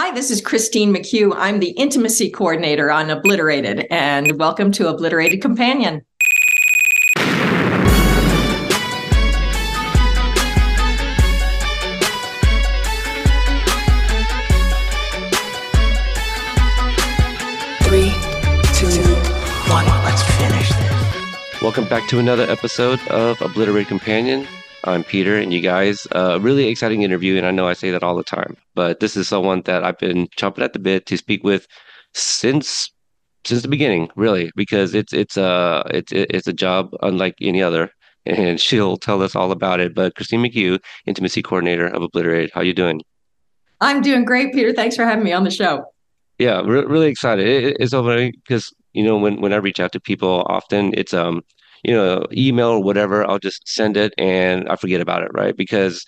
Hi, this is Christine McHugh. I'm the intimacy coordinator on Obliterated, and welcome to Obliterated Companion. Three, two, one. Let's finish this. Welcome back to another episode of Obliterated Companion. I'm Peter, and you guys, uh, really exciting interview. And I know I say that all the time, but this is someone that I've been chomping at the bit to speak with since since the beginning, really, because it's it's a it's it's a job unlike any other, and she'll tell us all about it. But Christine McHugh, intimacy coordinator of Obliterated, how you doing? I'm doing great, Peter. Thanks for having me on the show. Yeah, re- really excited. It, it's over because you know when when I reach out to people, often it's um you know, email or whatever, I'll just send it and I forget about it, right? Because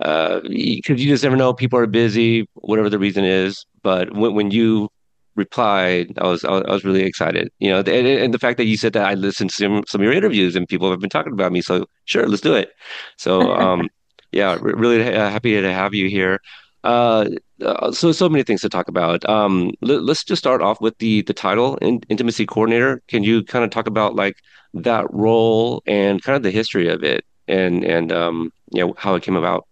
uh, because you just never know, people are busy, whatever the reason is. But when when you replied, I was I was really excited, you know, and, and the fact that you said that I listened to some some of your interviews and people have been talking about me, so sure, let's do it. So um, yeah, really happy to have you here. Uh, uh, so so many things to talk about. Um, let, us just start off with the the title, in, intimacy coordinator. Can you kind of talk about like that role and kind of the history of it, and and um, you know how it came about?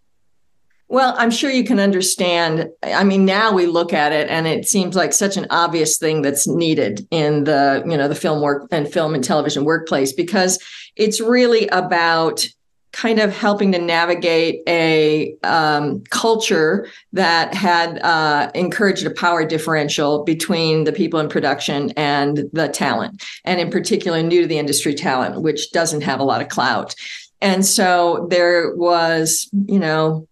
Well, I'm sure you can understand. I mean, now we look at it and it seems like such an obvious thing that's needed in the, you know, the film work and film and television workplace because it's really about kind of helping to navigate a um, culture that had uh, encouraged a power differential between the people in production and the talent, and in particular, new to the industry talent, which doesn't have a lot of clout. And so there was, you know,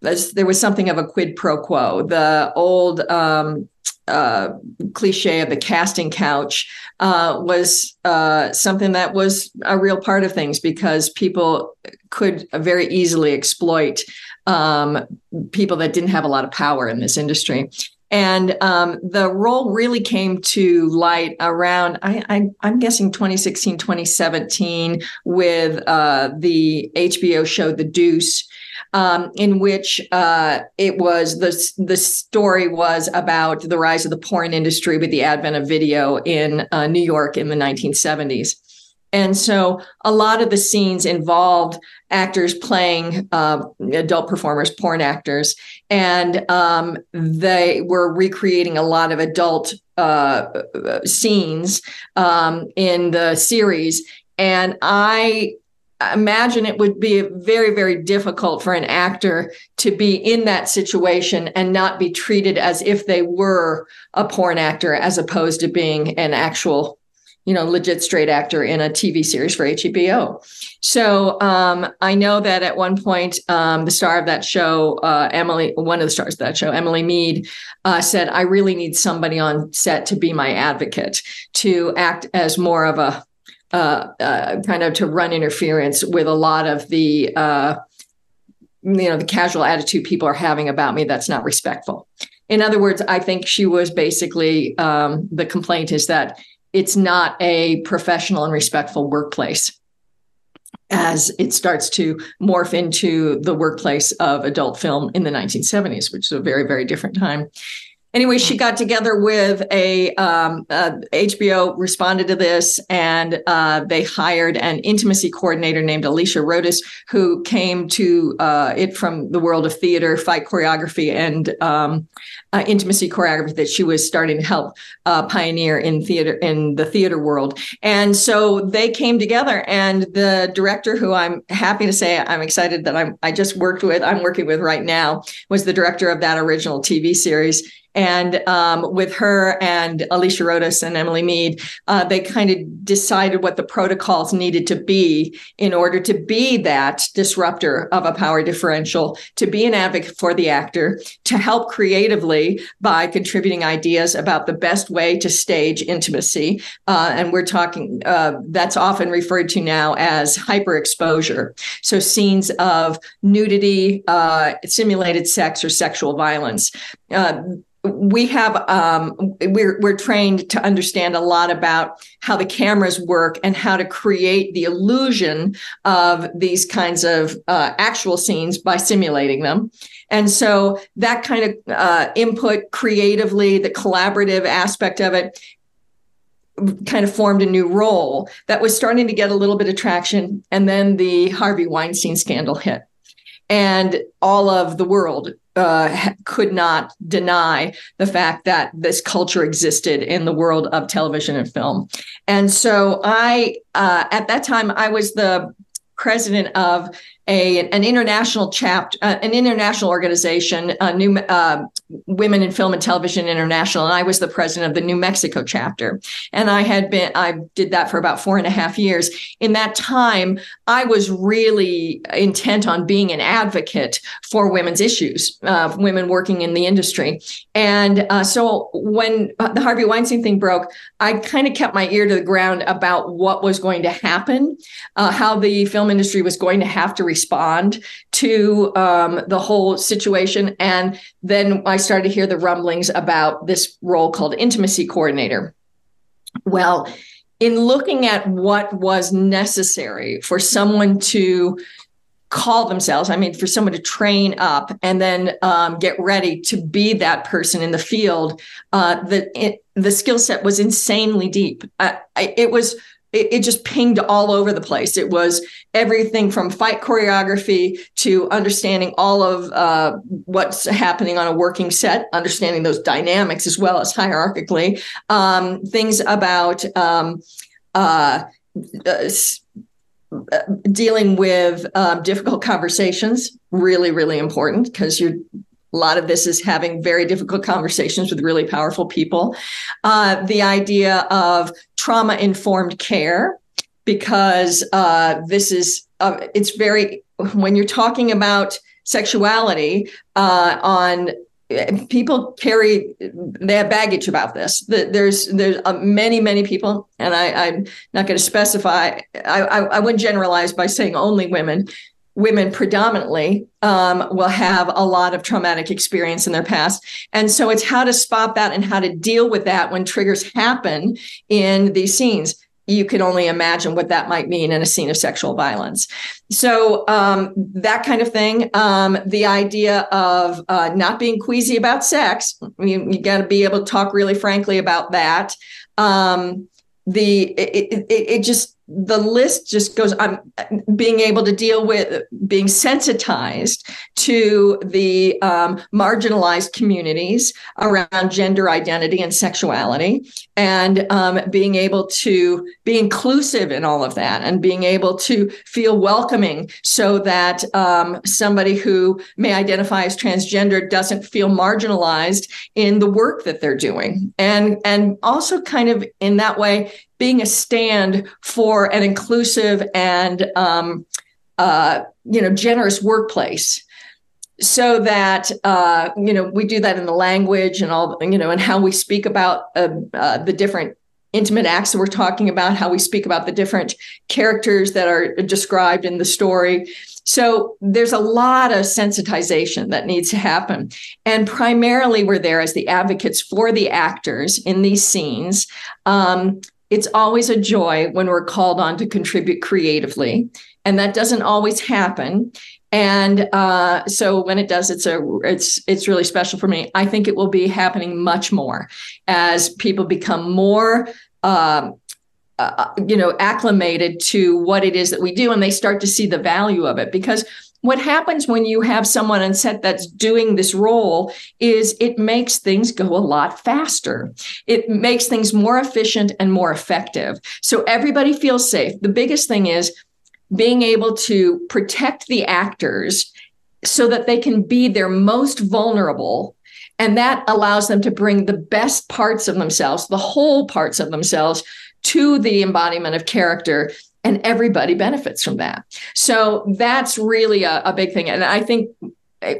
there was something of a quid pro quo. The old um, uh, cliche of the casting couch uh, was uh, something that was a real part of things because people could very easily exploit um, people that didn't have a lot of power in this industry. And um, the role really came to light around, I am guessing 2016, 2017, with uh, the HBO show The Deuce um, in which uh, it was the the story was about the rise of the porn industry with the advent of video in uh, New York in the 1970s. And so a lot of the scenes involved actors playing uh, adult performers, porn actors, and um, they were recreating a lot of adult uh, scenes um, in the series. And I imagine it would be very very difficult for an actor to be in that situation and not be treated as if they were a porn actor as opposed to being an actual you know legit straight actor in a tv series for hbo so um, i know that at one point um, the star of that show uh, emily one of the stars of that show emily meade uh, said i really need somebody on set to be my advocate to act as more of a uh, uh, kind of to run interference with a lot of the uh, you know the casual attitude people are having about me that's not respectful. In other words i think she was basically um, the complaint is that it's not a professional and respectful workplace as it starts to morph into the workplace of adult film in the 1970s which is a very very different time anyway, she got together with a um, uh, HBO responded to this, and uh, they hired an intimacy coordinator named Alicia Rodis, who came to uh, it from the world of theater, fight choreography, and um, uh, intimacy choreography that she was starting to help uh, pioneer in theater in the theater world. And so they came together, and the director, who I'm happy to say I'm excited that I'm I just worked with, I'm working with right now, was the director of that original TV series and um, with her and Alicia Rodis and Emily Meade, uh, they kind of decided what the protocols needed to be in order to be that disruptor of a power differential, to be an advocate for the actor, to help creatively by contributing ideas about the best way to stage intimacy. Uh, and we're talking, uh, that's often referred to now as hyper exposure. So scenes of nudity, uh, simulated sex, or sexual violence. uh, we have um, we're we're trained to understand a lot about how the cameras work and how to create the illusion of these kinds of uh, actual scenes by simulating them. And so that kind of uh, input creatively the collaborative aspect of it kind of formed a new role that was starting to get a little bit of traction. And then the harvey weinstein scandal hit and all of the world uh, could not deny the fact that this culture existed in the world of television and film. And so I, uh, at that time, I was the president of a an international chapter, uh, an international organization, uh, New uh, Women in Film and Television International, and I was the president of the New Mexico chapter. And I had been, I did that for about four and a half years. In that time, I was really intent on being an advocate for women's issues, uh, women working in the industry. And uh, so when the Harvey Weinstein thing broke, I kind of kept my ear to the ground about what was going to happen, uh, how the film industry was going to have to respond to um, the whole situation. And then I started to hear the rumblings about this role called intimacy coordinator. Well, in looking at what was necessary for someone to call themselves i mean for someone to train up and then um, get ready to be that person in the field uh, the the skill set was insanely deep uh, I, it was it, it, just pinged all over the place. It was everything from fight choreography to understanding all of uh, what's happening on a working set, understanding those dynamics as well as hierarchically. Um, things about um, uh, uh, dealing with um, difficult conversations, really, really important because you're a lot of this is having very difficult conversations with really powerful people. Uh, the idea of trauma informed care, because uh, this is, uh, it's very, when you're talking about sexuality uh, on people carry they have baggage about this there's there's uh, many many people and I, i'm not going to specify I, I, I wouldn't generalize by saying only women women predominantly um, will have a lot of traumatic experience in their past. And so it's how to spot that and how to deal with that when triggers happen in these scenes. You can only imagine what that might mean in a scene of sexual violence. So, um, that kind of thing. Um, the idea of uh, not being queasy about sex, you, you got to be able to talk really frankly about that. Um, the it, it, it just the list just goes i'm being able to deal with being sensitized to the um, marginalized communities around gender identity and sexuality and um, being able to be inclusive in all of that and being able to feel welcoming so that um, somebody who may identify as transgender doesn't feel marginalized in the work that they're doing. And and also kind of in that way being a stand for an inclusive and um, uh, you know generous workplace. So that uh, you know we do that in the language and all you know and how we speak about uh, uh, the different intimate acts that we're talking about how we speak about the different characters that are described in the story. So there's a lot of sensitization that needs to happen. And primarily we're there as the advocates for the actors in these scenes. Um, it's always a joy when we're called on to contribute creatively and that doesn't always happen. And uh, so when it does it's a it's it's really special for me. I think it will be happening much more as people become more um, uh, you know acclimated to what it is that we do and they start to see the value of it. Because what happens when you have someone on set that's doing this role is it makes things go a lot faster. It makes things more efficient and more effective. So everybody feels safe. The biggest thing is being able to protect the actors so that they can be their most vulnerable and that allows them to bring the best parts of themselves, the whole parts of themselves to the embodiment of character and everybody benefits from that. So that's really a, a big thing. And I think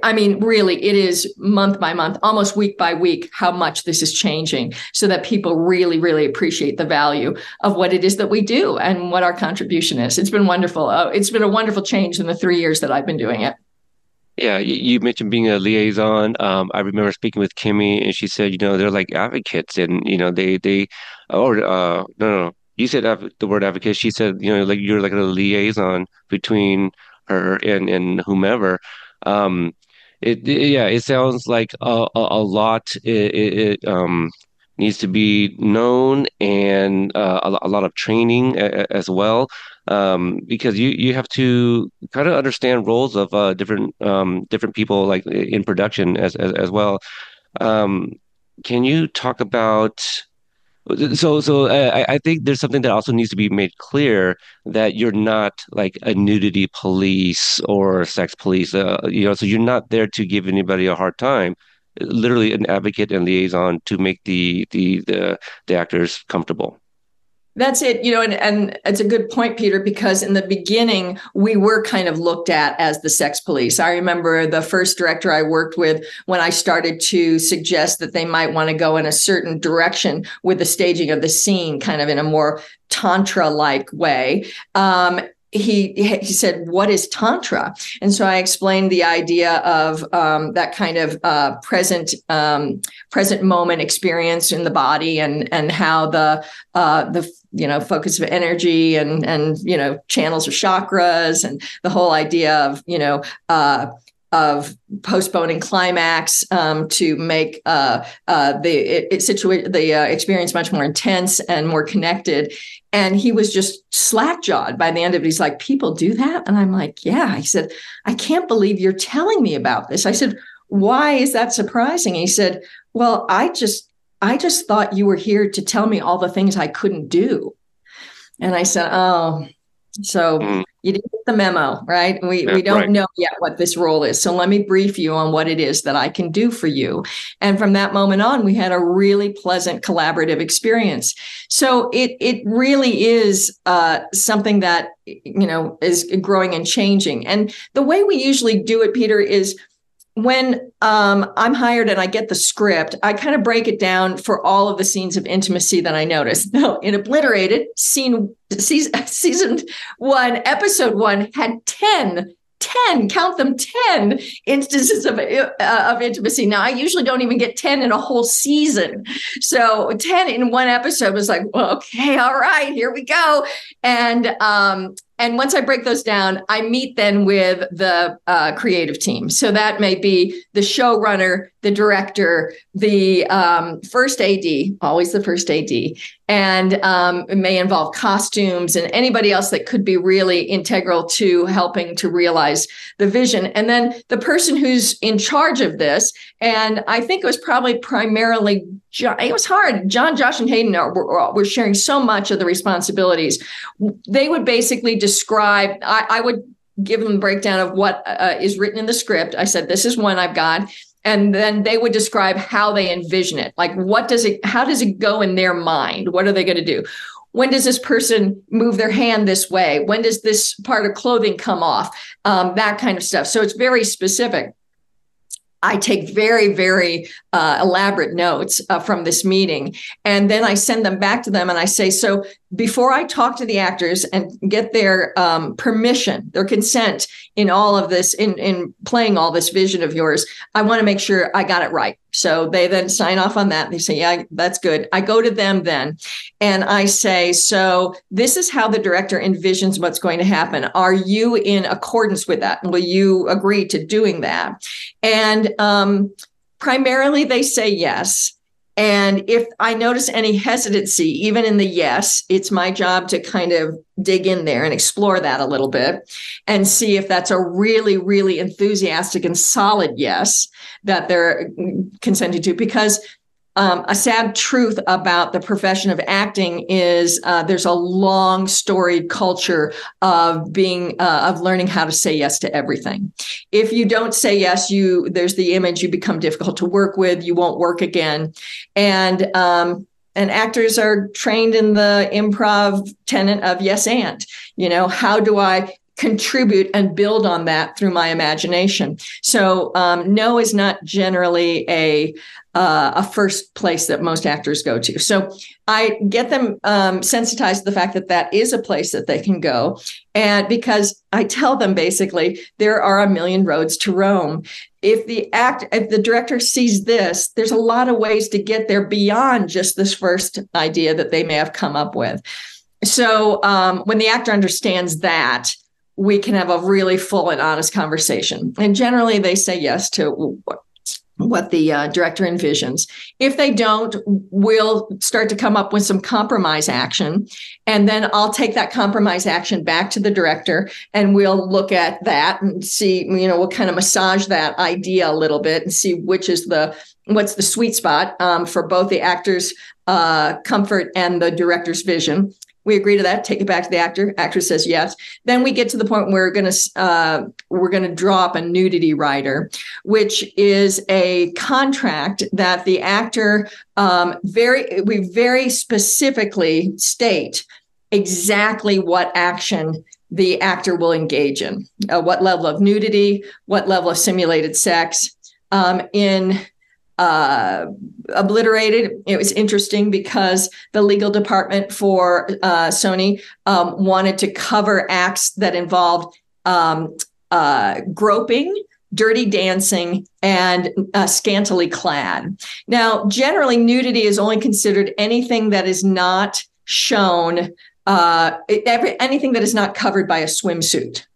I mean, really, it is month by month, almost week by week, how much this is changing so that people really, really appreciate the value of what it is that we do and what our contribution is. It's been wonderful. Oh, it's been a wonderful change in the three years that I've been doing it. Yeah, you, you mentioned being a liaison. Um, I remember speaking with Kimmy, and she said, you know, they're like advocates, and you know, they they, or uh, no, no, you said the word advocate. She said, you know, like you're like a liaison between her and and whomever. Um, it, it yeah, it sounds like a a, a lot. It, it um needs to be known and uh, a, a lot of training a, as well um, because you you have to kind of understand roles of uh, different um, different people like in production as as, as well. Um, can you talk about so so uh, I, I think there's something that also needs to be made clear that you're not like a nudity police or sex police. Uh, you know, so you're not there to give anybody a hard time. Literally an advocate and liaison to make the the the, the actors comfortable. That's it, you know, and, and it's a good point, Peter, because in the beginning, we were kind of looked at as the sex police. I remember the first director I worked with when I started to suggest that they might want to go in a certain direction with the staging of the scene, kind of in a more tantra like way. Um, he he said, "What is tantra?" And so I explained the idea of um, that kind of uh, present um, present moment experience in the body, and and how the uh, the you know focus of energy and and you know channels of chakras and the whole idea of you know uh, of postponing climax um, to make uh, uh, the it, it situa- the uh, experience much more intense and more connected. And he was just slack jawed by the end of it. He's like, "People do that," and I'm like, "Yeah." He said, "I can't believe you're telling me about this." I said, "Why is that surprising?" he said, "Well, I just I just thought you were here to tell me all the things I couldn't do." And I said, "Oh." So mm. you didn't the memo, right? We yeah, we don't right. know yet what this role is. So let me brief you on what it is that I can do for you. And from that moment on, we had a really pleasant collaborative experience. So it it really is uh, something that you know is growing and changing. And the way we usually do it, Peter, is when um, I'm hired and I get the script, I kind of break it down for all of the scenes of intimacy that I notice. Now, in Obliterated, scene season, season one, episode one had 10 10 count them 10 instances of, uh, of intimacy. Now i usually don't even get 10 in a whole season. So 10 in one episode was like well, okay all right here we go. And um and once I break those down, I meet then with the uh, creative team. So that may be the showrunner, the director, the um, first AD, always the first AD, and um, it may involve costumes and anybody else that could be really integral to helping to realize the vision. And then the person who's in charge of this, and I think it was probably primarily John, it was hard. John, Josh, and Hayden are, were, were sharing so much of the responsibilities. They would basically describe, I, I would give them a breakdown of what uh, is written in the script. I said, this is one I've got. And then they would describe how they envision it. Like, what does it, how does it go in their mind? What are they going to do? When does this person move their hand this way? When does this part of clothing come off? Um, that kind of stuff. So it's very specific. I take very, very uh, elaborate notes uh, from this meeting. And then I send them back to them and I say, so before I talk to the actors and get their um, permission, their consent in all of this, in, in playing all this vision of yours, I want to make sure I got it right. So they then sign off on that. They say, yeah, that's good. I go to them then and I say, so this is how the director envisions what's going to happen. Are you in accordance with that? Will you agree to doing that? And um, primarily they say yes. And if I notice any hesitancy, even in the yes, it's my job to kind of dig in there and explore that a little bit and see if that's a really, really enthusiastic and solid yes that they're consenting to. Because um, a sad truth about the profession of acting is uh, there's a long storied culture of being uh, of learning how to say yes to everything. If you don't say yes you there's the image you become difficult to work with you won't work again. And um, and actors are trained in the improv tenet of yes and you know how do i contribute and build on that through my imagination. So um, no is not generally a uh, a first place that most actors go to. So I get them um, sensitized to the fact that that is a place that they can go, and because I tell them basically there are a million roads to Rome. If the act, if the director sees this, there's a lot of ways to get there beyond just this first idea that they may have come up with. So um, when the actor understands that, we can have a really full and honest conversation. And generally, they say yes to what the uh, director envisions. If they don't, we'll start to come up with some compromise action. And then I'll take that compromise action back to the director and we'll look at that and see, you know, we'll kind of massage that idea a little bit and see which is the what's the sweet spot um, for both the actor's uh, comfort and the director's vision. We agree to that. Take it back to the actor. Actor says yes. Then we get to the point where we're going to uh, we're going to draw up a nudity rider, which is a contract that the actor um, very we very specifically state exactly what action the actor will engage in, uh, what level of nudity, what level of simulated sex. Um, in uh, obliterated. It was interesting because the legal department for uh, Sony um, wanted to cover acts that involved um, uh, groping, dirty dancing, and uh, scantily clad. Now, generally, nudity is only considered anything that is not shown. Uh, every, anything that is not covered by a swimsuit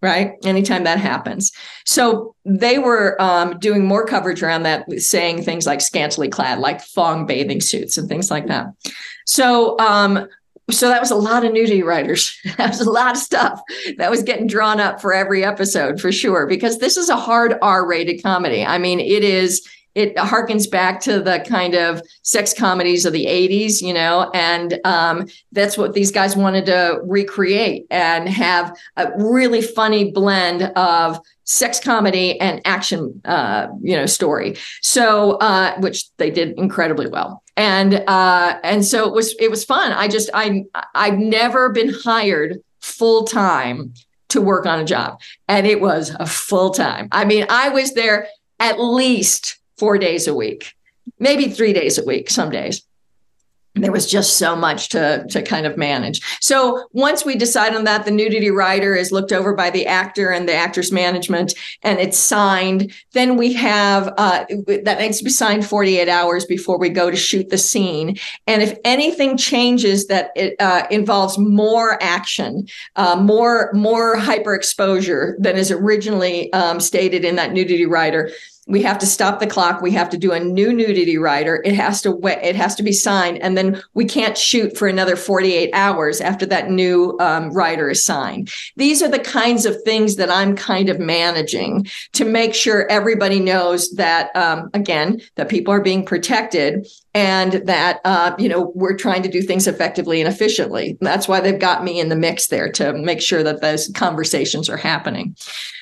right? Anytime that happens. So they were um, doing more coverage around that, saying things like scantily clad, like thong bathing suits and things like that. So, um, so that was a lot of nudity riders. that was a lot of stuff that was getting drawn up for every episode for sure, because this is a hard R rated comedy. I mean, it is it harkens back to the kind of sex comedies of the 80s, you know, and um, that's what these guys wanted to recreate and have a really funny blend of sex comedy and action, uh, you know, story. So, uh, which they did incredibly well. And uh, and so it was it was fun. I just I I've never been hired full time to work on a job, and it was a full time. I mean, I was there at least four days a week, maybe three days a week, some days. There was just so much to, to kind of manage. So once we decide on that, the nudity rider is looked over by the actor and the actor's management, and it's signed. Then we have uh, that needs to be signed 48 hours before we go to shoot the scene. And if anything changes that it uh, involves more action, uh, more more hyper exposure than is originally um, stated in that nudity rider, we have to stop the clock. We have to do a new nudity rider. It has to it has to be signed and then we can't shoot for another 48 hours after that new um, rider is signed. These are the kinds of things that i'm kind of managing to make sure everybody knows that um, again that people are being protected and that uh, you know we're trying to do things effectively and efficiently. That's why they've got me in the mix there to make sure that those conversations are happening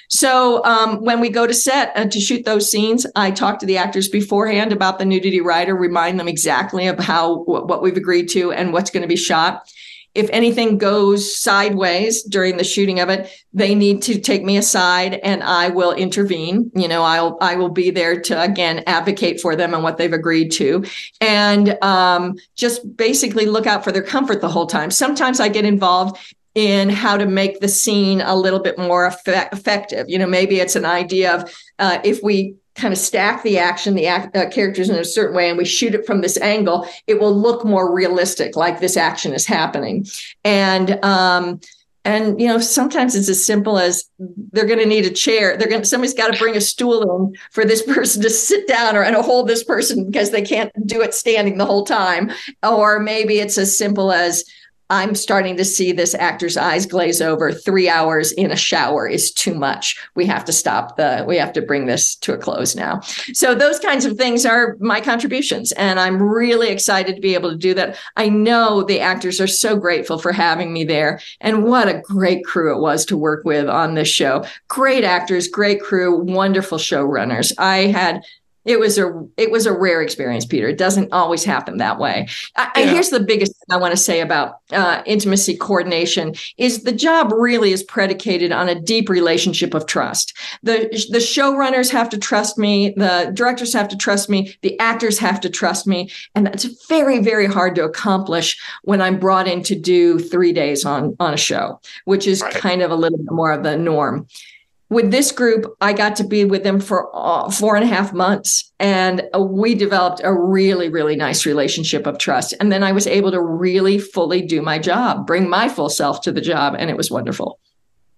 so um, when we go to set uh, to shoot those scenes, I talk to the actors beforehand about the nudity rider, remind them exactly of how what we've agreed to and what's going to be shot. If anything goes sideways during the shooting of it, they need to take me aside and I will intervene. You know, I'll I will be there to again advocate for them and what they've agreed to, and um, just basically look out for their comfort the whole time. Sometimes I get involved in how to make the scene a little bit more effect- effective. You know, maybe it's an idea of uh, if we kind of stack the action, the act, uh, characters in a certain way, and we shoot it from this angle, it will look more realistic, like this action is happening. And um, and you know, sometimes it's as simple as they're going to need a chair. They're going somebody's got to bring a stool in for this person to sit down or and hold this person because they can't do it standing the whole time. Or maybe it's as simple as I'm starting to see this actor's eyes glaze over. Three hours in a shower is too much. We have to stop the, we have to bring this to a close now. So, those kinds of things are my contributions. And I'm really excited to be able to do that. I know the actors are so grateful for having me there. And what a great crew it was to work with on this show. Great actors, great crew, wonderful showrunners. I had it was a it was a rare experience peter it doesn't always happen that way I, yeah. here's the biggest thing i want to say about uh, intimacy coordination is the job really is predicated on a deep relationship of trust the the showrunners have to trust me the directors have to trust me the actors have to trust me and that's very very hard to accomplish when i'm brought in to do three days on on a show which is right. kind of a little bit more of the norm with this group, I got to be with them for uh, four and a half months, and uh, we developed a really, really nice relationship of trust. And then I was able to really fully do my job, bring my full self to the job, and it was wonderful.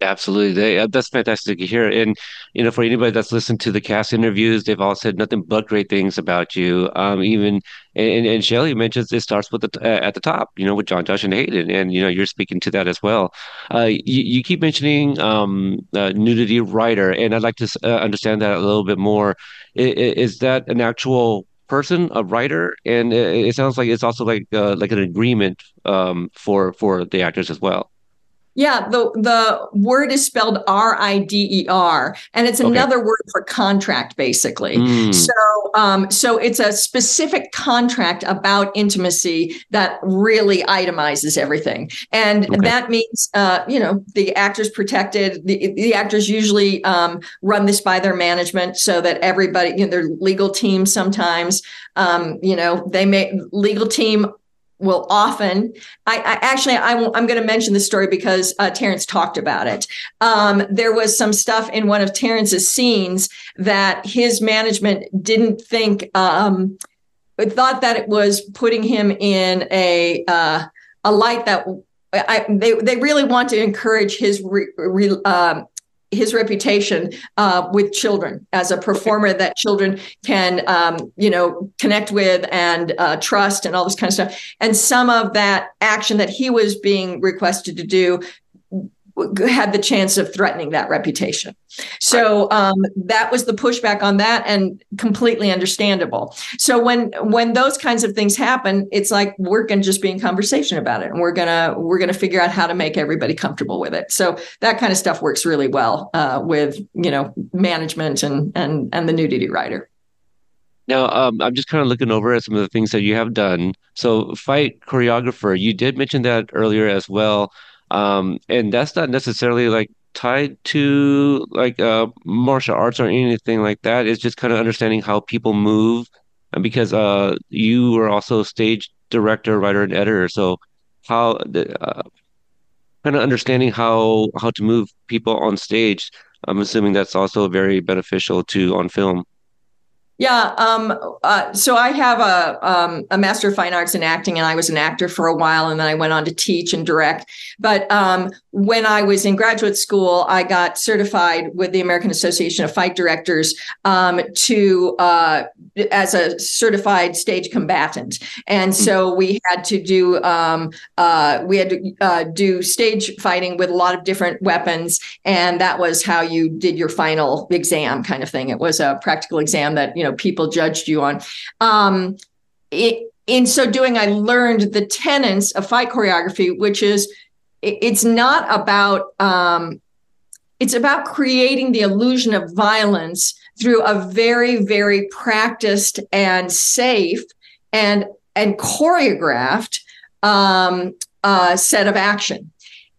Absolutely, they, uh, that's fantastic to hear. And you know, for anybody that's listened to the cast interviews, they've all said nothing but great things about you. Um, even and, and Shelley mentions it starts with the uh, at the top, you know, with John, Josh, and Hayden, and you know, you're speaking to that as well. Uh, you, you keep mentioning um, uh, nudity writer, and I'd like to uh, understand that a little bit more. Is, is that an actual person, a writer, and it, it sounds like it's also like uh, like an agreement um, for for the actors as well. Yeah, the the word is spelled R I D E R, and it's another word for contract, basically. Mm. So, um, so it's a specific contract about intimacy that really itemizes everything, and okay. that means, uh, you know, the actors protected. The, the actors usually um, run this by their management, so that everybody, you know, their legal team sometimes, um, you know, they may legal team will often i, I actually I am going to mention this story because uh, terrence talked about it. Um, there was some stuff in one of terrence's scenes that his management didn't think um, thought that it was putting him in a uh, a light that I, they they really want to encourage his re, re, um, his reputation uh, with children as a performer that children can um, you know connect with and uh, trust and all this kind of stuff. And some of that action that he was being requested to do had the chance of threatening that reputation. So um, that was the pushback on that, and completely understandable. So when when those kinds of things happen, it's like we're going to just be in conversation about it, and we're gonna we're gonna figure out how to make everybody comfortable with it. So that kind of stuff works really well uh, with you know management and and and the nudity writer. Now, um, I'm just kind of looking over at some of the things that you have done. So, fight choreographer, you did mention that earlier as well um, and that's not necessarily like tied to like uh, martial arts or anything like that. It's just kind of understanding how people move, and because uh, you were also stage director, writer, and editor, so how uh, kind of understanding how how to move people on stage. I'm assuming that's also very beneficial to on film. Yeah. Um, uh, so I have a um, a master of fine arts in acting, and I was an actor for a while, and then I went on to teach and direct. But um, when I was in graduate school, I got certified with the American Association of Fight Directors um, to uh, as a certified stage combatant, and so hmm. we had to do um, uh, we had to uh, do stage fighting with a lot of different weapons, and that was how you did your final exam, kind of thing. It was a practical exam that you know know people judged you on. Um, it, in so doing, I learned the tenets of fight choreography, which is it, it's not about um, it's about creating the illusion of violence through a very very practiced and safe and and choreographed um, uh, set of action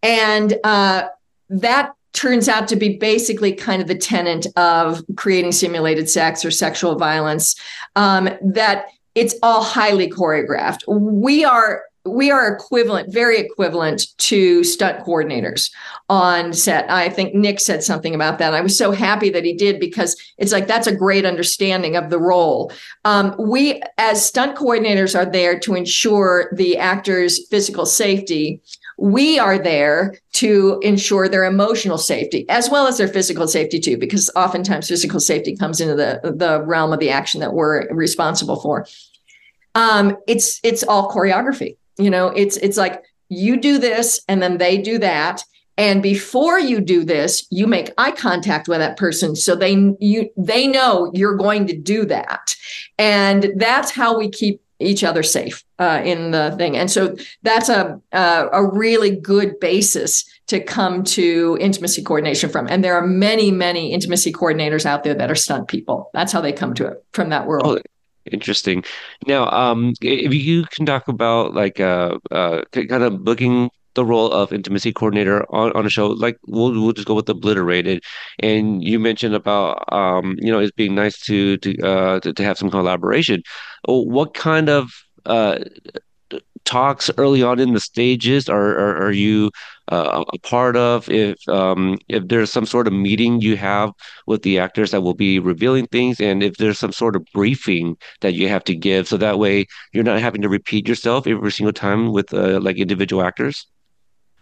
and uh, that turns out to be basically kind of the tenant of creating simulated sex or sexual violence um, that it's all highly choreographed. We are we are equivalent very equivalent to stunt coordinators on set. I think nick said something about that. I was so happy that he did because it's like that's a great understanding of the role. Um, we as stunt coordinators are there to ensure the actors physical safety we are there to ensure their emotional safety as well as their physical safety too because oftentimes physical safety comes into the the realm of the action that we're responsible for. Um, it's it's all choreography you know it's it's like you do this and then they do that. And before you do this you make eye contact with that person so they you they know you're going to do that. And that's how we keep each other safe uh, in the thing. And so that's a, a, a really good basis to come to intimacy coordination from. And there are many, many intimacy coordinators out there that are stunt people. That's how they come to it from that world. Oh, interesting. Now, um, if you can talk about like uh, uh, kind of booking the role of intimacy coordinator on, on a show like we'll we'll just go with obliterated. And you mentioned about um you know it's being nice to to uh to, to have some collaboration. What kind of uh talks early on in the stages are are, are you uh, a part of? If um if there's some sort of meeting you have with the actors that will be revealing things and if there's some sort of briefing that you have to give so that way you're not having to repeat yourself every single time with uh, like individual actors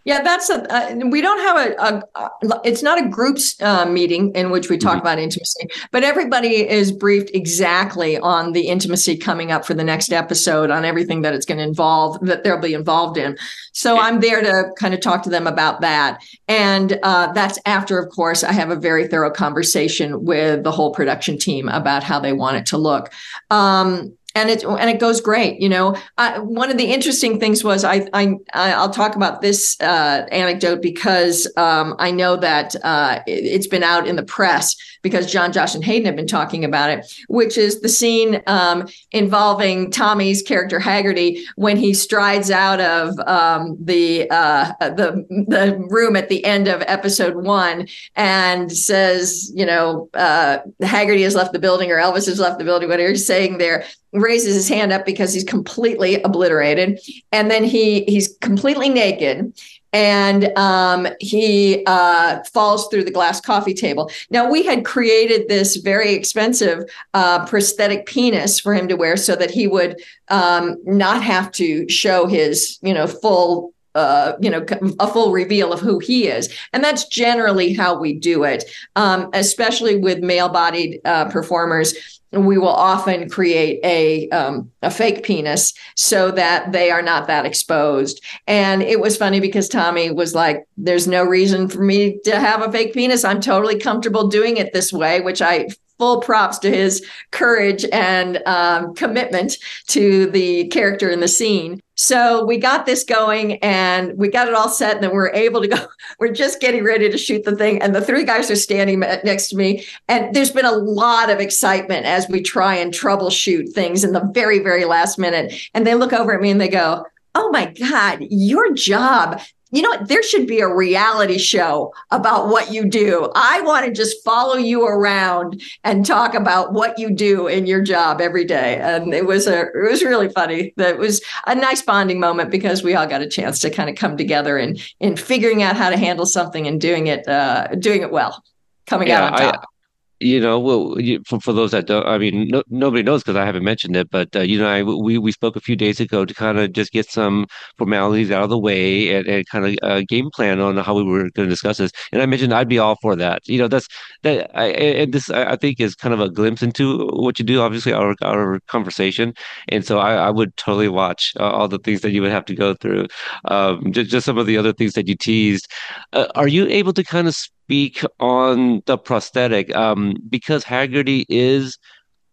yeah, that's a. Uh, we don't have a, a, a, It's not a groups uh, meeting in which we talk mm-hmm. about intimacy, but everybody is briefed exactly on the intimacy coming up for the next episode, on everything that it's going to involve, that they'll be involved in. So I'm there to kind of talk to them about that, and uh, that's after, of course, I have a very thorough conversation with the whole production team about how they want it to look. Um, and it and it goes great. You know, I, one of the interesting things was I I I'll talk about this uh, anecdote because um, I know that uh, it, has been out in the press because John, Josh, and Hayden have been talking about it, which is the scene um, involving Tommy's character Haggerty when he strides out of um, the uh, the the room at the end of episode one and says, you know, uh, Haggerty has left the building or Elvis has left the building. Whatever he's saying there, raises his hand up because he's completely obliterated, and then he he's completely naked and um, he uh, falls through the glass coffee table. Now, we had created this very expensive uh, prosthetic penis for him to wear so that he would um, not have to show his, you know, full. Uh, you know, a full reveal of who he is, and that's generally how we do it, um, especially with male-bodied uh, performers we will often create a um, a fake penis so that they are not that exposed. And it was funny because Tommy was like, "There's no reason for me to have a fake penis. I'm totally comfortable doing it this way," which I full props to his courage and um, commitment to the character in the scene. So we got this going and we got it all set, and then we are able to go. We're just getting ready to shoot the thing, and the three guys are standing next to me. And there's been a lot of excitement as we try and troubleshoot things in the very, very last minute. And they look over at me and they go, Oh my God, your job you know what? there should be a reality show about what you do. I want to just follow you around and talk about what you do in your job every day. And it was a it was really funny. That was a nice bonding moment because we all got a chance to kind of come together and in figuring out how to handle something and doing it uh doing it well coming yeah, out on top. I, you know, well, for, for those that don't, I mean, no, nobody knows because I haven't mentioned it, but uh, you know, I, we we spoke a few days ago to kind of just get some formalities out of the way and, and kind of uh, game plan on how we were going to discuss this. And I mentioned I'd be all for that. You know, that's that. I, and this I think is kind of a glimpse into what you do. Obviously, our our conversation, and so I, I would totally watch uh, all the things that you would have to go through. Um, just just some of the other things that you teased. Uh, are you able to kind of speak on the prosthetic um, because Haggerty is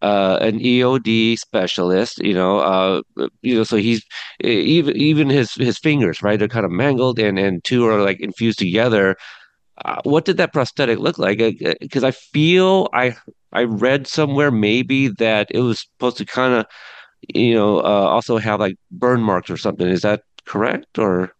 uh, an EOD specialist, you know, uh, you know, so he's even even his his fingers, right? They're kind of mangled, and and two are like infused together. Uh, what did that prosthetic look like? Because uh, I feel I I read somewhere maybe that it was supposed to kind of, you know, uh, also have like burn marks or something. Is that correct or?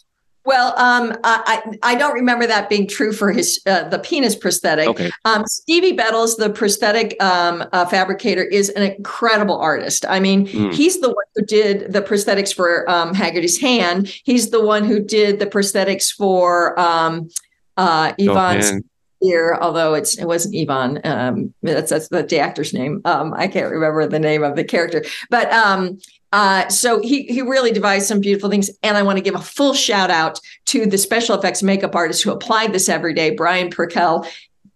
Well, um, I I don't remember that being true for his uh, the penis prosthetic. Okay. Um, Stevie Bettles, the prosthetic um, uh, fabricator, is an incredible artist. I mean, mm. he's the one who did the prosthetics for um, Haggerty's hand. He's the one who did the prosthetics for um, uh, Yvonne's. Oh, ear, although it's it wasn't Yvonne. Um, that's that's the actor's name. Um, I can't remember the name of the character, but um, uh, so he he really devised some beautiful things, and I want to give a full shout out to the special effects makeup artist who applied this every day, Brian Perkel.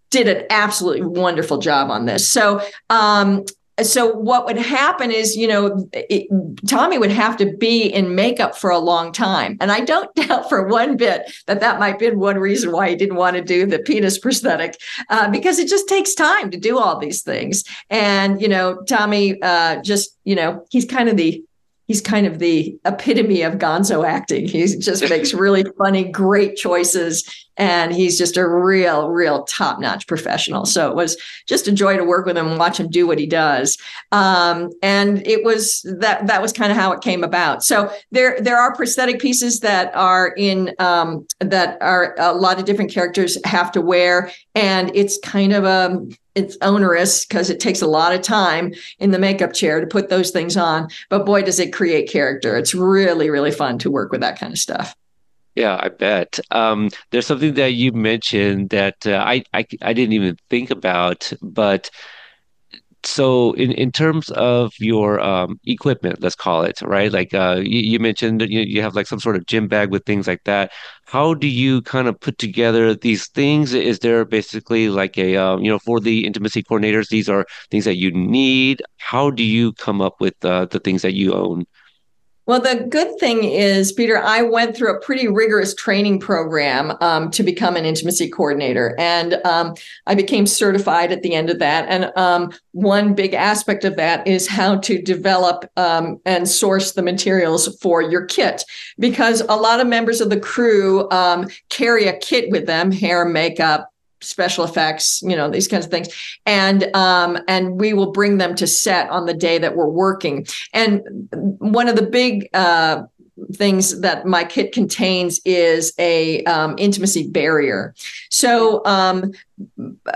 Did an absolutely wonderful job on this. So um, so what would happen is you know it, tommy would have to be in makeup for a long time and i don't doubt for one bit that that might be one reason why he didn't want to do the penis prosthetic uh, because it just takes time to do all these things and you know tommy uh, just you know he's kind of the he's kind of the epitome of gonzo acting. He just makes really funny, great choices. And he's just a real, real top notch professional. So it was just a joy to work with him and watch him do what he does. Um, and it was that, that was kind of how it came about. So there, there are prosthetic pieces that are in, um, that are a lot of different characters have to wear. And it's kind of a, it's onerous because it takes a lot of time in the makeup chair to put those things on. But boy, does it create character. It's really, really fun to work with that kind of stuff. Yeah, I bet. Um, there's something that you mentioned that uh, I, I I didn't even think about, but so in, in terms of your um, equipment, let's call it, right? Like uh, you, you mentioned you, you have like some sort of gym bag with things like that. How do you kind of put together these things? Is there basically like a, um, you know, for the intimacy coordinators, these are things that you need. How do you come up with uh, the things that you own? Well, the good thing is, Peter, I went through a pretty rigorous training program um, to become an intimacy coordinator. And um, I became certified at the end of that. And um, one big aspect of that is how to develop um, and source the materials for your kit. Because a lot of members of the crew um, carry a kit with them hair, makeup, special effects, you know, these kinds of things. And um, and we will bring them to set on the day that we're working. And one of the big uh, things that my kit contains is a um, intimacy barrier. So um,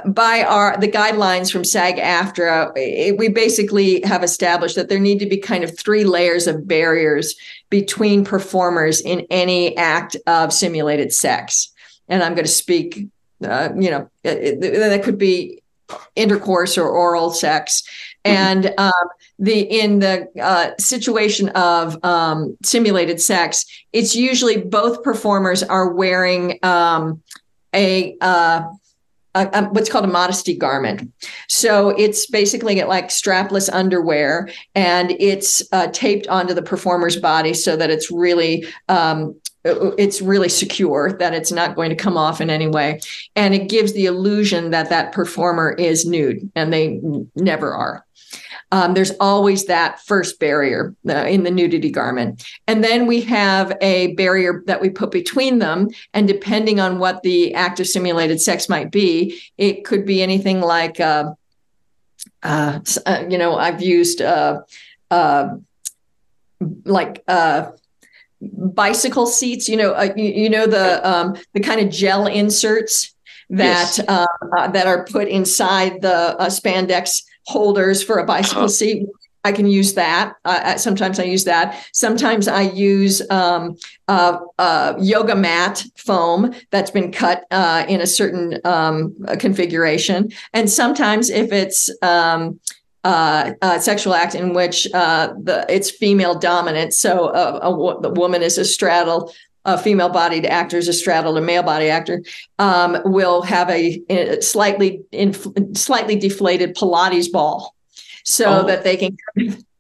by our the guidelines from SAG-AFTRA, we basically have established that there need to be kind of three layers of barriers between performers in any act of simulated sex. And I'm going to speak uh, you know, it, it, that could be intercourse or oral sex. Mm-hmm. And um, the in the uh, situation of um, simulated sex, it's usually both performers are wearing um, a, uh, a, a, what's called a modesty garment. So it's basically like strapless underwear, and it's uh, taped onto the performer's body so that it's really um, it's really secure that it's not going to come off in any way. And it gives the illusion that that performer is nude and they never are. Um, there's always that first barrier uh, in the nudity garment. And then we have a barrier that we put between them and depending on what the act of simulated sex might be it could be anything like uh, uh, uh you know i've used uh, uh, like bicycle seats you know uh, you, you, know the um, the kind of gel inserts that yes. uh, uh, that are put inside the uh, spandex holders for a bicycle uh-huh. seat I can use that. Uh, sometimes I use that. Sometimes I use um, yoga mat foam that's been cut uh, in a certain um, configuration. And sometimes, if it's um, uh, uh, sexual act in which uh, the it's female dominant. So uh, a, a, woman is a straddle, a female bodied actor is a straddle, a male body actor um, will have a, a slightly inf- slightly deflated Pilates ball, so oh. that they can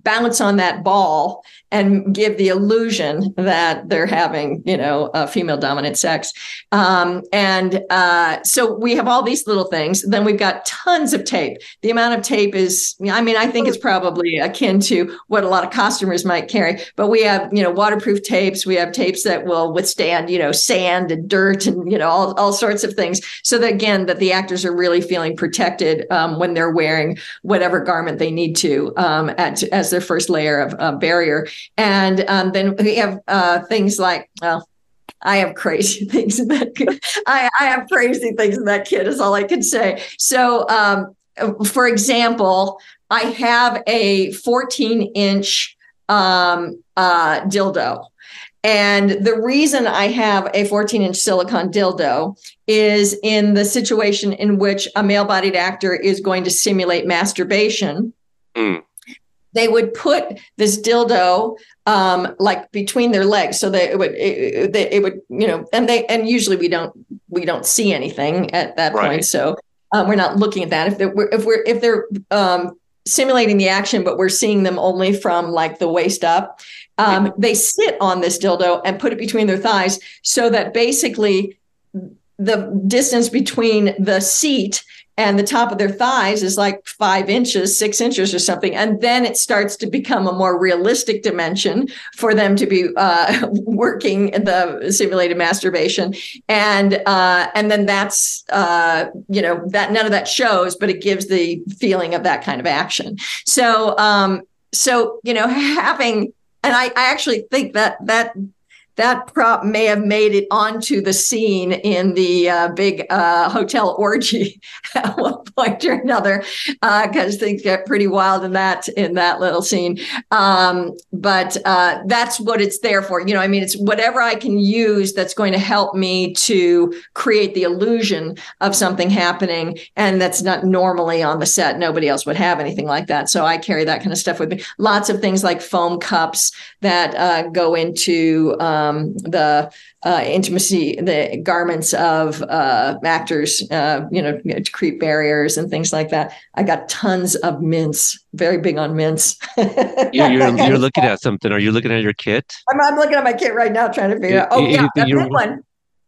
bounce on that ball and give the illusion that they're having, you know, a female dominant sex. Um, and uh, so we have all these little things. Then we've got tons of tape. The amount of tape is, I mean, I think it's probably akin to what a lot of costumers might carry. But we have, you know, waterproof tapes. We have tapes that will withstand, you know, sand and dirt and you know all all sorts of things. So that again, that the actors are really feeling protected um, when they're wearing whatever garment they need to um, at, as their first layer of uh, barrier. And um, then we have uh, things like, well, I have crazy things in. I, I, have crazy things in that kit, is all I can say. So, um, for example, I have a 14 inch um, uh, dildo. And the reason I have a 14 inch silicone dildo is in the situation in which a male bodied actor is going to simulate masturbation. Mm they would put this dildo um, like between their legs. So that it would it, it, it, would you know and they and usually we don't we don't see anything at that right. point so um, we're not looking at that. If they're if we're if they're um, simulating the action but we're seeing them only from like the waist up um, they sit on this dildo and put it between their thighs so that basically the distance between the seat and the top of their thighs is like five inches, six inches or something. And then it starts to become a more realistic dimension for them to be uh, working the simulated masturbation. And uh, and then that's uh, you know that none of that shows, but it gives the feeling of that kind of action. So um, so you know having and I, I actually think that that that prop may have made it onto the scene in the uh, big uh, hotel orgy at one point or another, because uh, things get pretty wild in that in that little scene. Um, but uh, that's what it's there for. You know, I mean, it's whatever I can use that's going to help me to create the illusion of something happening, and that's not normally on the set. Nobody else would have anything like that, so I carry that kind of stuff with me. Lots of things like foam cups that uh, go into. Um, um, the uh, intimacy, the garments of uh, actors, uh, you know, to create barriers and things like that. I got tons of mints, very big on mints. you're, you're, you're, looking at something. Are you looking at your kit? I'm, I'm looking at my kit right now, trying to figure out. Oh, yeah, a big one.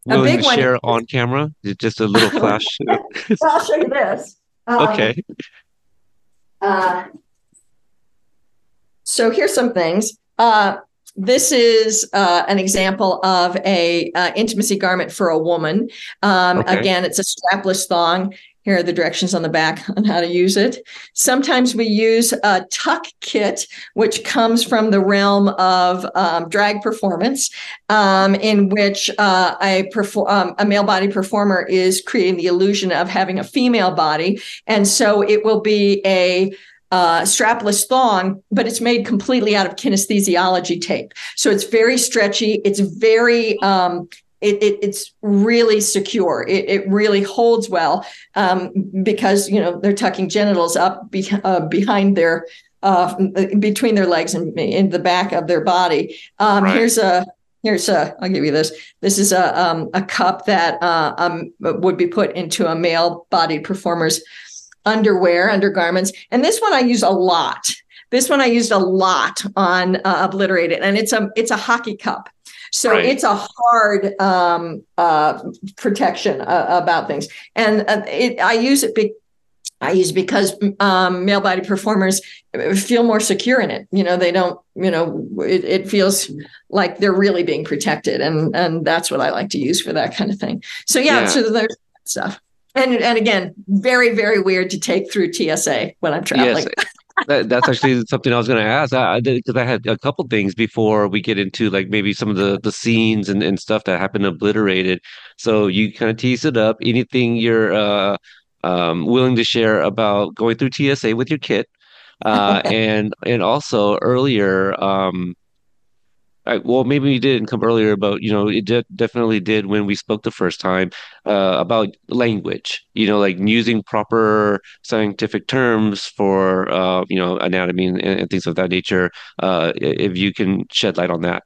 A big one. Share on camera? Just a little flash. well, I'll show you this. Um, okay. Uh, so here's some things. Uh, this is uh, an example of a uh, intimacy garment for a woman. Um, okay. Again, it's a strapless thong. Here are the directions on the back on how to use it. Sometimes we use a tuck kit, which comes from the realm of um, drag performance, um, in which uh, a, perfor- um, a male body performer is creating the illusion of having a female body. And so it will be a uh, strapless thong, but it's made completely out of kinesthesiology tape. So it's very stretchy. It's very um, it, it, it's really secure. It, it really holds well um, because you know they're tucking genitals up be, uh, behind their uh, between their legs and in the back of their body. Um, right. Here's a here's a I'll give you this. This is a um, a cup that uh, um, would be put into a male body performer's underwear, undergarments. And this one I use a lot. This one I used a lot on uh, Obliterated, and it's a it's a hockey cup. So right. it's a hard um, uh, protection uh, about things, and uh, it, I use it. Be- I use because um, male body performers feel more secure in it. You know, they don't. You know, it, it feels like they're really being protected, and and that's what I like to use for that kind of thing. So yeah, yeah. so there's stuff and and again, very very weird to take through TSA when I'm traveling. Yes. that, that's actually something I was going to ask. I, I did because I had a couple things before we get into like maybe some of the the scenes and, and stuff that happened obliterated. So you kind of tease it up. Anything you're uh, um, willing to share about going through TSA with your kit, uh, and and also earlier. Um, I, well, maybe we didn't come earlier, but you know, it de- definitely did when we spoke the first time uh, about language. You know, like using proper scientific terms for uh, you know anatomy and, and, things of that nature. Uh, if you can shed light on that.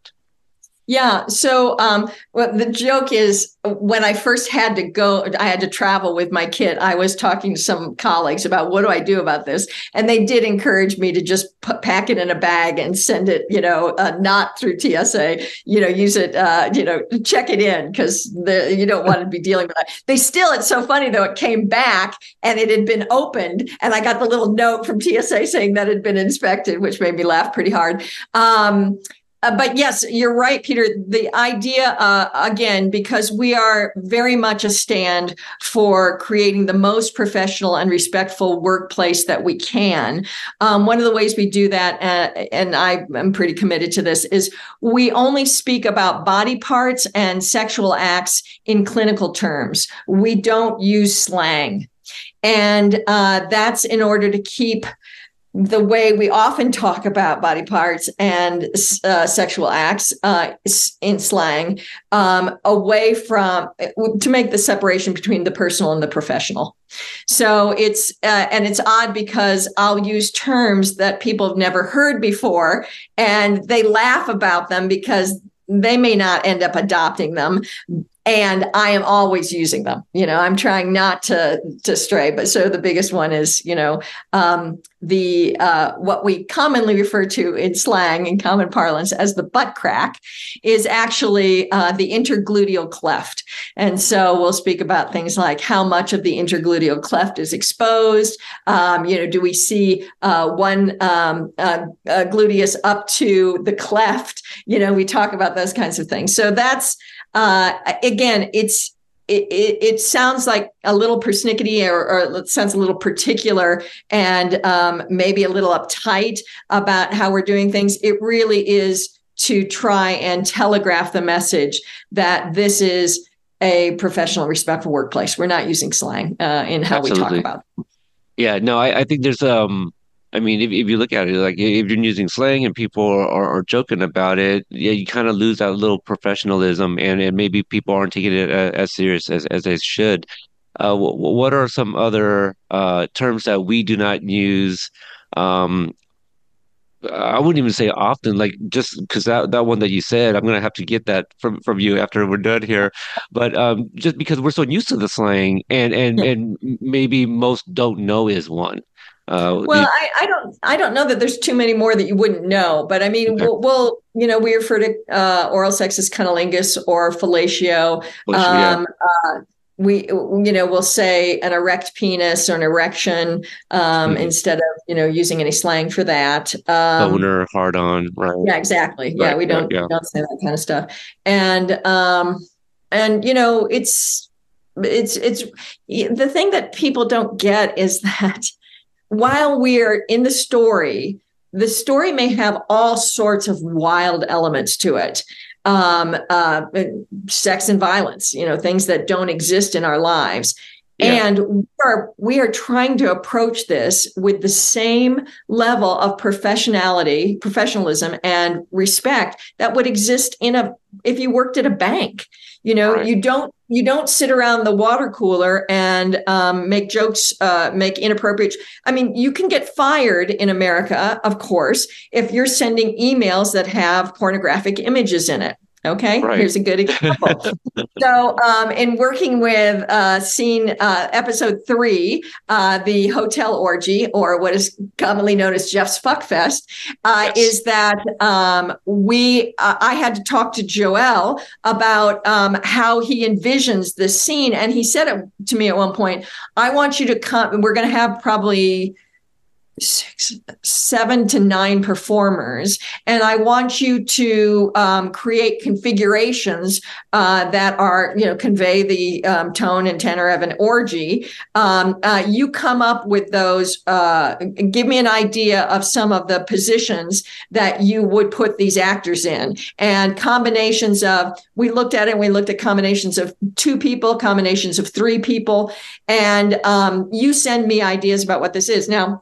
Yeah. So, um, well, the joke is when I first had to go, I had to travel with my kit. I was talking to some colleagues about what do I do about this, and they did encourage me to just put, pack it in a bag and send it, you know, uh, not through TSA. You know, use it, uh, you know, check it in because you don't want to be dealing with that. They still, it's so funny though. It came back and it had been opened, and I got the little note from TSA saying that had been inspected, which made me laugh pretty hard. Um, uh, but yes, you're right, Peter. The idea, uh, again, because we are very much a stand for creating the most professional and respectful workplace that we can. Um, one of the ways we do that, uh, and I am pretty committed to this, is we only speak about body parts and sexual acts in clinical terms. We don't use slang. And uh, that's in order to keep the way we often talk about body parts and uh, sexual acts uh, in slang um, away from to make the separation between the personal and the professional. So it's uh, and it's odd because i'll use terms that people have never heard before and they laugh about them because they may not end up adopting them and I am always using them. You know, I'm trying not to to stray. But so the biggest one is, you know, um, the uh, what we commonly refer to in slang in common parlance as the butt crack is actually uh, the intergluteal cleft. And so we'll speak about things like how much of the intergluteal cleft is exposed. Um, you know, do we see uh, one um, uh, uh, gluteus up to the cleft? You know, we talk about those kinds of things. So that's uh, again, it's it, it, it, sounds like a little persnickety or, or, it sounds a little particular and um, maybe a little uptight about how we're doing things. It really is to try and telegraph the message that this is a professional, respectful workplace. We're not using slang uh, in how Absolutely. we talk about. Yeah, no, I, I think there's um I mean, if, if you look at it, like if you're using slang and people are, are, joking about it, yeah, you kind of lose that little professionalism, and, and maybe people aren't taking it as, as serious as, as they should. Uh, what are some other uh, terms that we do not use? Um, I wouldn't even say often, like just because that, that one that you said, I'm gonna have to get that from, from you after we're done here. But um, just because we're so used to the slang, and and and maybe most don't know is one. Uh, well, you, I, I, don't I don't know that there's too many more that you wouldn't know, but I mean, okay. we'll, we'll, you know we refer to uh, oral sex as cunnilingus or fellatio. Um, uh, we you know we'll say an erect penis or an erection um, mm-hmm. instead of you know using any slang for that. Um, Boner, hard on, right? Yeah, exactly. Right, yeah, we don't yeah. don't say that kind of stuff. And um, and you know it's it's it's the thing that people don't get is that while we're in the story, the story may have all sorts of wild elements to it. Um, uh, sex and violence, you know, things that don't exist in our lives. Yeah. And we are, we are trying to approach this with the same level of professionality, professionalism, and respect that would exist in a if you worked at a bank. You know, right. you don't you don't sit around the water cooler and um, make jokes, uh, make inappropriate. I mean, you can get fired in America, of course, if you're sending emails that have pornographic images in it. Okay, right. here's a good example. so, um, in working with uh, scene uh, episode three, uh, the hotel orgy, or what is commonly known as Jeff's Fuckfest, uh, yes. is that um, we uh, I had to talk to Joel about um, how he envisions this scene, and he said it to me at one point. I want you to come. We're going to have probably six, seven to nine performers, and I want you to um, create configurations uh, that are, you know, convey the um, tone and tenor of an orgy. Um, uh, you come up with those. Uh, give me an idea of some of the positions that you would put these actors in, and combinations of. We looked at it. we looked at combinations of two people, combinations of three people, and um, you send me ideas about what this is now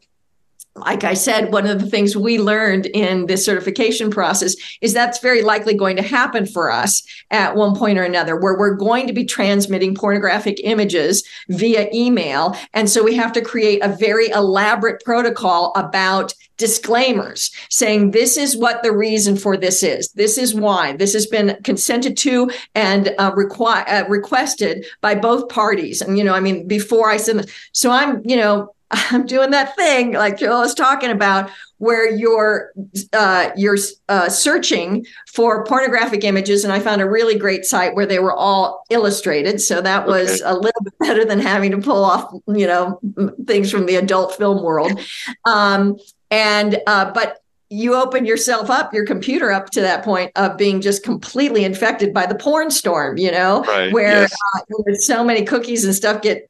like I said, one of the things we learned in this certification process is that's very likely going to happen for us at one point or another, where we're going to be transmitting pornographic images via email. And so we have to create a very elaborate protocol about disclaimers saying this is what the reason for this is. This is why. This has been consented to and uh, requ- uh, requested by both parties. And, you know, I mean, before I send so I'm, you know, I'm doing that thing like Joel was talking about, where you're uh, you're uh, searching for pornographic images, and I found a really great site where they were all illustrated. So that was okay. a little bit better than having to pull off, you know, things from the adult film world. Um, and uh, but you open yourself up, your computer up to that point of being just completely infected by the porn storm, you know, right. where, yes. uh, where so many cookies and stuff get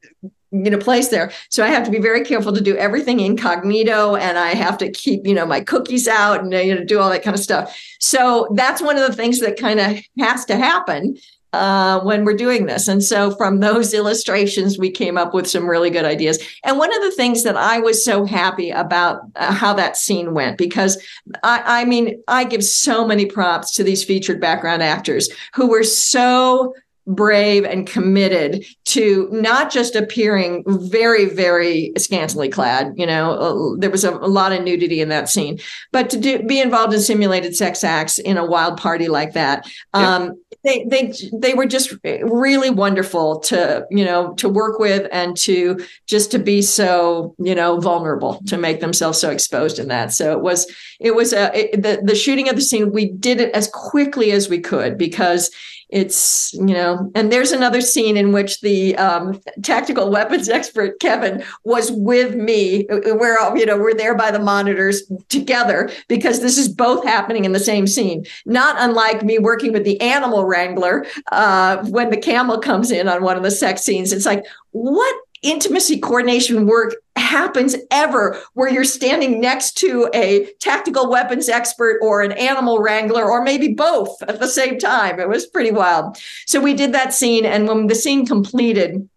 you know place there. So i have to be very careful to do everything incognito and i have to keep you know my cookies out and you know do all that kind of stuff. So that's one of the things that kind of has to happen uh, when we're doing this. And so from those illustrations we came up with some really good ideas. And one of the things that i was so happy about uh, how that scene went because I, I mean i give so many props to these featured background actors who were so brave and committed to not just appearing very very scantily clad you know uh, there was a, a, lot of nudity in that scene but to do, be involved in simulated sex acts in a wild party like that um, they they they were just really wonderful to you know to work with and to just to be so you know vulnerable to make themselves so exposed in that. So it was it was a it, the the shooting of the scene we did it as quickly as we could because it's you know and there's another scene in which the um, tactical weapons expert kevin was with me. We're all you know we're there by the monitors together because this is both happening in the same scene. Not unlike me working with the animal wrangler uh, when the camel comes in on one of the sex scenes. It's like what intimacy coordination work happens ever where you're standing next to a tactical weapons expert or an animal wrangler or maybe both at the same time. It was pretty wild. So we did that scene. And when the scene completed,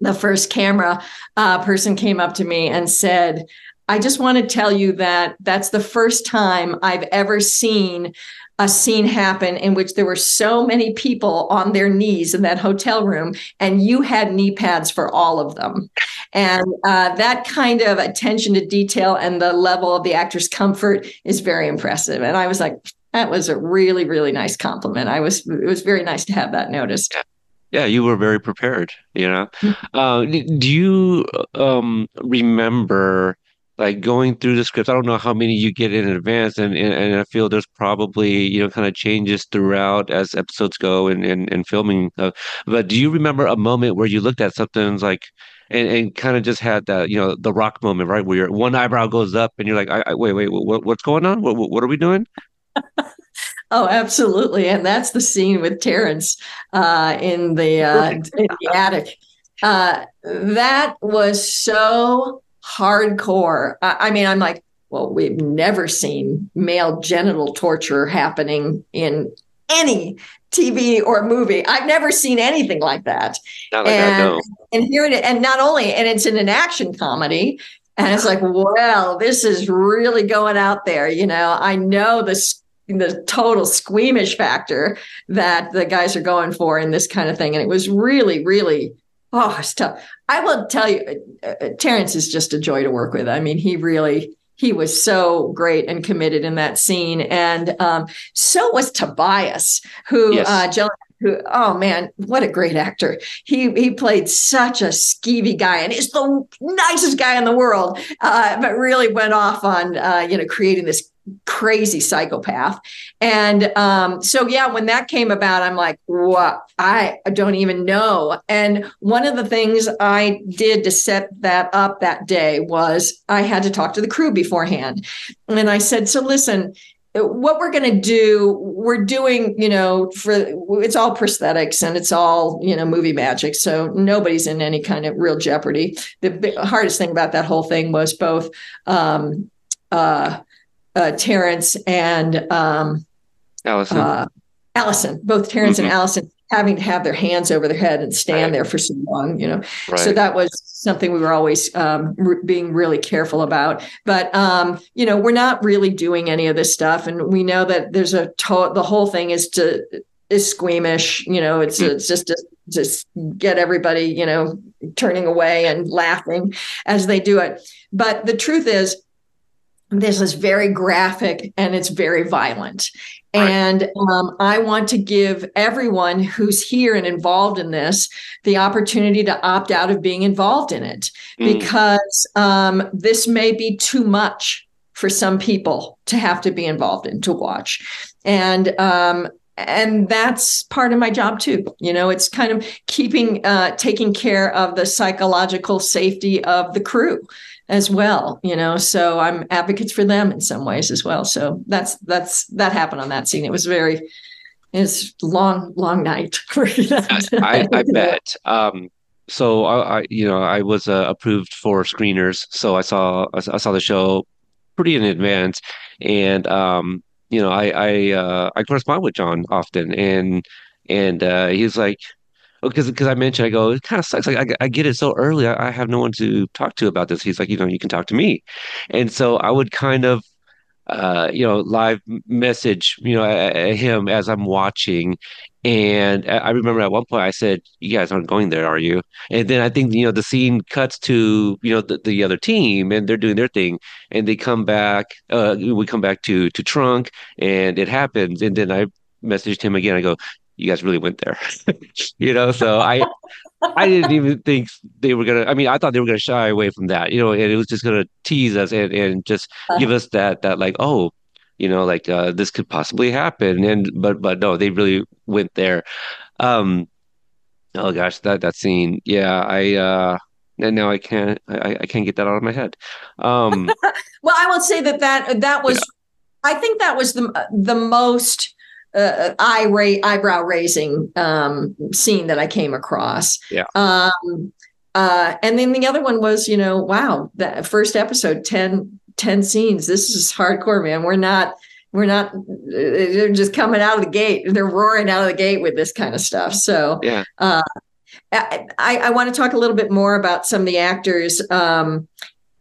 the first camera uh, person came up to me and said, I just want to tell you that that's the first time I've ever seen a scene happen in which there were so many people on their knees in that hotel room, and you had knee pads for all of them. And uh, that kind of attention to detail and the level of the actor's comfort is very impressive. And I was like, that was a really, really nice compliment. I was, it was very nice to have that noticed. Yeah, you were very prepared, you know. Mm-hmm. Uh, do you um, remember like going through the scripts. I don't know how many you get in advance, and and, and I feel there's probably you know kind of changes throughout as episodes go and and, and filming. Uh, but do you remember a moment where you looked at something like? And, and kind of just had that, you know, the rock moment, right? Where your one eyebrow goes up and you're like, I, I, wait, wait, what, what's going on? What, what are we doing? Oh, absolutely. And that's the scene with Terrence uh, in the uh, in the attic. Uh, that was so hardcore. I, I mean, I'm like, well, we've never seen male genital torture happening in any TV or movie. I've never seen anything like that. Not like and, that, no. And hearing it, and not only, and it's in an action comedy. And it's like, well, this is really going out there. You know, I know the the total squeamish factor that the guys are going for in this kind of thing. And it was really, really Oh, it's tough. I will tell you, uh, uh, Terrence is just a joy to work with. I mean, he really he was so great and committed in that scene, and um, so was Tobias, who yes. uh, who oh man, what a great actor. He he played such a skeevy guy, and is the nicest guy in the world, uh, but really went off on uh, you know creating this crazy psychopath. And um, so, yeah, when that came about, I'm like, what? I don't even know. And one of the things I did to set that up that day was I had to talk to the crew beforehand. And I said, so listen, what we're going to do we're doing you know for it's all prosthetics and it's all you know movie magic so nobody's in any kind of real jeopardy the hardest thing about that whole thing was both um, uh, uh, Terrence and um, Allison. Uh, Allison, both Terrence mm-hmm. and Allison having to have their hands over their head and stand right. there for so long, you know. Right. So that was something we were always um, re- being really careful about. But um, you know, we're not really doing any of this stuff, and we know that there's a to- the whole thing is to is squeamish. You know, it's mm-hmm. it's just to just get everybody you know turning away and laughing as they do it. But the truth is this is very graphic and it's very violent. Right. And um, I want to give everyone who's here and involved in this the opportunity to opt out of being involved in it mm. because um, this may be too much for some people to have to be involved in to watch. And um, and that's part of my job too you know it's kind of keeping uh, taking care of the psychological safety of the crew as well you know so i'm advocates for them in some ways as well. So that's that's that happened on that scene. It was very it's long long night for I, I bet. Um so I, I, you know i was uh, approved for screeners. So i saw i saw the show pretty in advance. And um you know i i uh i correspond with john often. And and uh he's like because because I mentioned I go it kind of sucks like I, I get it so early I, I, have no one to talk to about this. He's like you know you can talk to me. And so I would kind of uh you know live message you know him as I'm watching. And I remember at one point I said you guys aren't going there are you? And then I think you know the scene cuts to you know the, the other team and they're doing their thing. And they come back uh we come back to to trunk and it happens. And then I messaged him again. I go you guys really went there, you know. So I I didn't even think they were gonna. I mean, I thought they were gonna shy away from that, you know, and it was just gonna tease us and and just give us that that like oh you know like uh, this could possibly happen and but but no they really went there um oh gosh that that scene yeah i uh and now i can't i i can't get that out of my head um well i will say that that that was yeah. i think that was the the most uh, eye ra- eyebrow raising um scene that i came across yeah um uh and then the other one was you know wow that first episode 10 10 scenes. This is hardcore, man. We're not, we're not, they're just coming out of the gate. They're roaring out of the gate with this kind of stuff. So, yeah. Uh, I, I want to talk a little bit more about some of the actors. Um,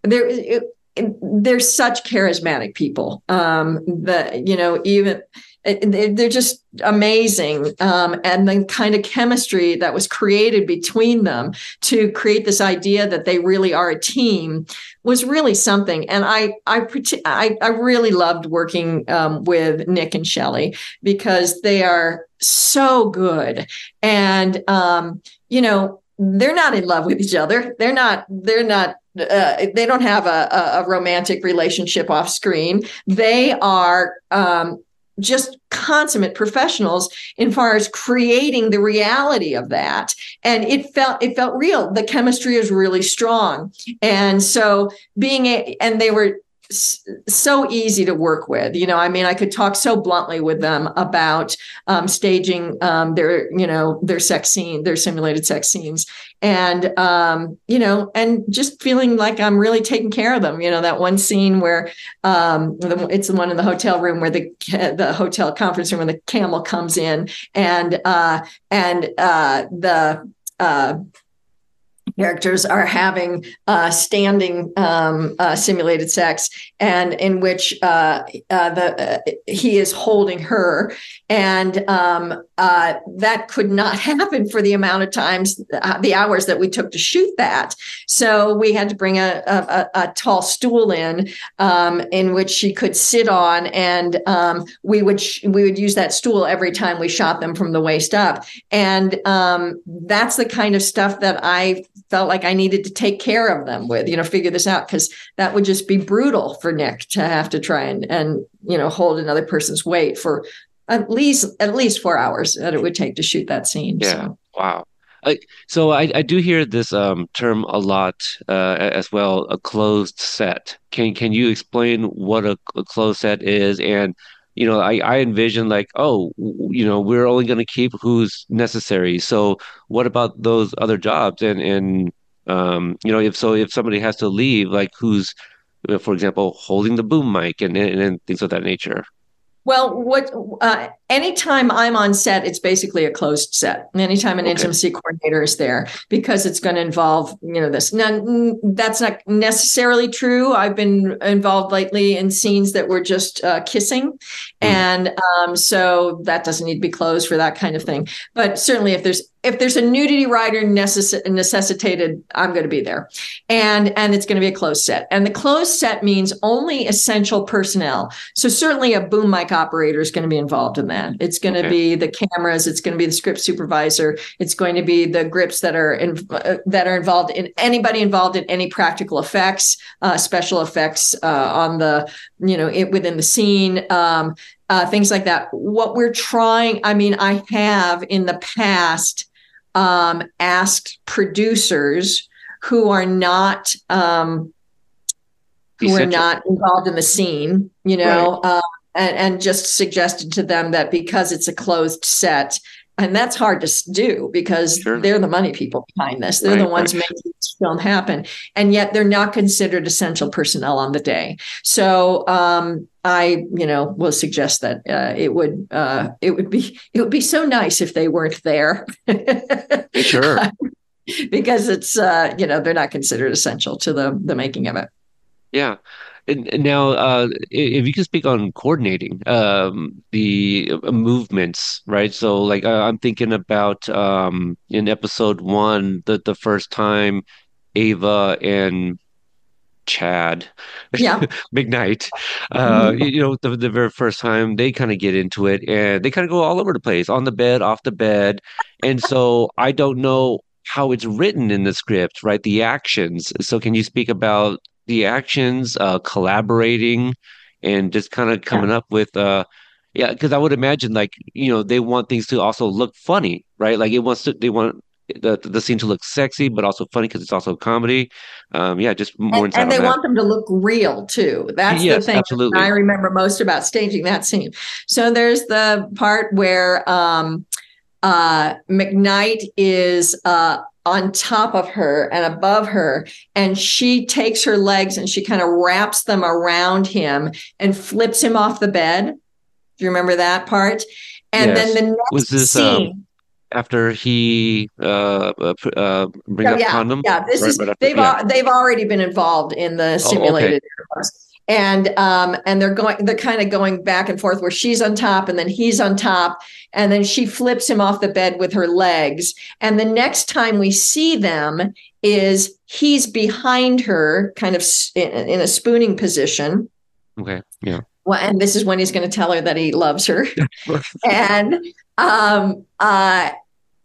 there, it, they're such charismatic people. Um, that you know, even they're just amazing um, and the kind of chemistry that was created between them to create this idea that they really are a team was really something. And i i i, I really loved working um, with nick and shelly because they are so good. And um, you know they're not in love with each other. They're not they're not uh, they don't have a, a, romantic relationship off screen. They are um, just consummate professionals in far as creating the reality of that. And it felt it felt real. The chemistry is really strong. And so being a and they were so easy to work with. You know, I mean, I could talk so bluntly with them about um, staging um, their, you know, their sex scene, their simulated sex scenes, and um, you know, and just feeling like I'm really taking care of them. You know, that one scene where um, it's the one in the hotel room where the the hotel conference room where the camel comes in, and uh, and uh, the uh, characters are having uh, standing um, uh, simulated sex, and in which uh, uh the uh, he is holding her, and um, uh, that could not happen for the amount of times, the hours that we took to shoot that. So we had to bring a, a, a tall stool in, um, in which she could sit on, and um, we would sh- we would use that stool every time we shot them from the waist up, and um, that's the kind of stuff that I felt like I needed to take care of them with, you know, figure this out because that would just be brutal for Nick to have to try and and you know hold another person's weight for at least at least four hours that it would take to shoot that scene. Yeah. So. Wow. I, so I, I do hear this um, term a lot uh, as well, a closed set. Can can you explain what a, a closed set is? And you know, I, I envision like, oh, you know, we're only going to keep who's necessary. So what about those other jobs? And and um, you know, if so, if somebody has to leave, like who's, for example, holding the boom mic and and, and things of that nature. Well, what uh, anytime I'm on set, it's basically a closed set. Anytime an okay. intimacy coordinator is there, because it's going to involve you know this. Now, that's not necessarily true. I've been involved lately in scenes that were just uh, kissing, mm. and um, so that doesn't need to be closed for that kind of thing. But certainly, if there's if there's a nudity rider necess- necessitated, I'm going to be there, and and it's going to be a closed set. And the closed set means only essential personnel. So certainly, a boom mic operator is going to be involved in that. It's going okay. to be the cameras. It's going to be the script supervisor. It's going to be the grips that are in, uh, that are involved in anybody involved in any practical effects, uh, special effects uh, on the you know it, within the scene. Um, uh, things like that. What we're trying, I mean, I have in the past um, asked producers who are not um, who are not involved in the scene, you know, right. uh, and, and just suggested to them that because it's a closed set, and that's hard to do because sure. they're the money people behind this. They're right, the ones right. making this film happen, and yet they're not considered essential personnel on the day. So um, I, you know, will suggest that uh, it would uh, it would be it would be so nice if they weren't there. sure. because it's uh, you know they're not considered essential to the the making of it. Yeah. And, now, uh, if you can speak on coordinating um, the uh, movements, right? So, like, uh, I'm thinking about um, in episode one, the the first time Ava and Chad, Yeah. McKnight, uh, Mhm. you, you know, the, the very first time they kind of get into it and they kind of go all over the place on the bed, off the bed. And so I don't know how it's written in the script, right? The actions. So can you speak about the actions, uh, collaborating and just kind of coming up with, uh, yeah, because I would imagine like, you know, they want things to also look funny, right? Like it wants to, they want the the scene to look sexy, but also funny because it's also a comedy. Um, yeah, just more And, and they want them to look real too. That's the thing absolutely. I remember most about staging that scene. So there's the part where um, uh, McKnight is uh, on top of her and above her, and she takes her legs and she kind of wraps them around him and flips him off the bed. Do you remember that part? And Yes. then the next Was this, scene. um, After he uh, uh, uh bring Oh, up yeah, condom, Yeah, this Right, is right after- they've yeah. they've already been involved in the okay. simulated intercourse. And um and they're going they're kind of going back and forth where she's on top and then he's on top and then she flips him off the bed with her legs and the next time we see them is he's behind her kind of in, a spooning position okay, yeah, well, and this is when he's going to tell her that he loves her. and um uh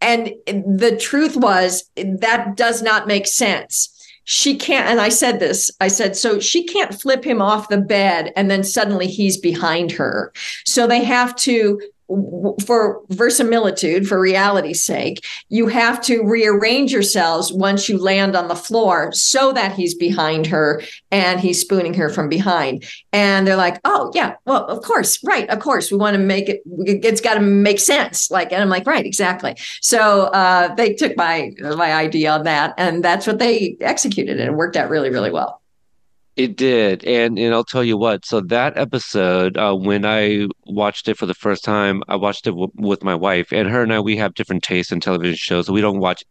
and the truth was that does not make sense. She can't, and I said this, I said, so she can't flip him off the bed and then suddenly he's behind her. So they have to, for verisimilitude, for reality's sake, you have to rearrange yourselves once you land on the floor so that he's behind her and he's spooning her from behind. And they're like, oh, yeah, well, of course, right, of course, we want to make it, it's got to make sense. Like, and I'm like, right, exactly. So uh, they took my my idea on that, and that's what they executed, and it worked out really, really well. It did, and and I'll tell you what. So that episode, uh, when I watched it for the first time, I watched it w with my wife, and her and I we have different tastes in television shows, so we don't watch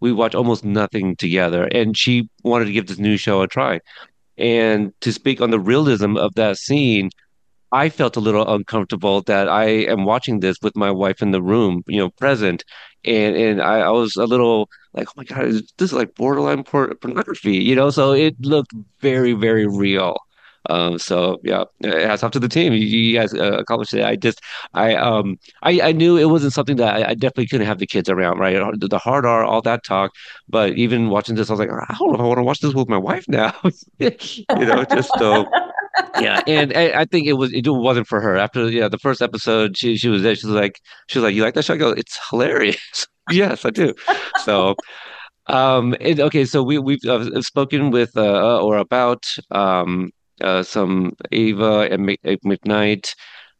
we watch almost nothing together. And she wanted to give this new show a try. And to speak on the realism of that scene, I felt a little uncomfortable that I am watching this with my wife in the room, you know, present, and and I, I was a little like, oh my God, is this like borderline por pornography, you know? So it looked very, very real. Um, so yeah, hats off to the team. You, you guys uh, accomplished it. I just, I um, I I knew it wasn't something that I, I definitely couldn't have the kids around, right? The, hard R, all that talk, but even watching this, I was like, I don't know if I want to watch this with my wife now, you know, just so yeah, and I, I think it was it wasn't for her. After yeah, the first episode, she she was there. She was like, she was like, "You like that show?" I go, "It's hilarious." yes, I do. So, um, and, okay, so we we've uh, spoken with uh, or about um uh, some Ava and uh, McKnight.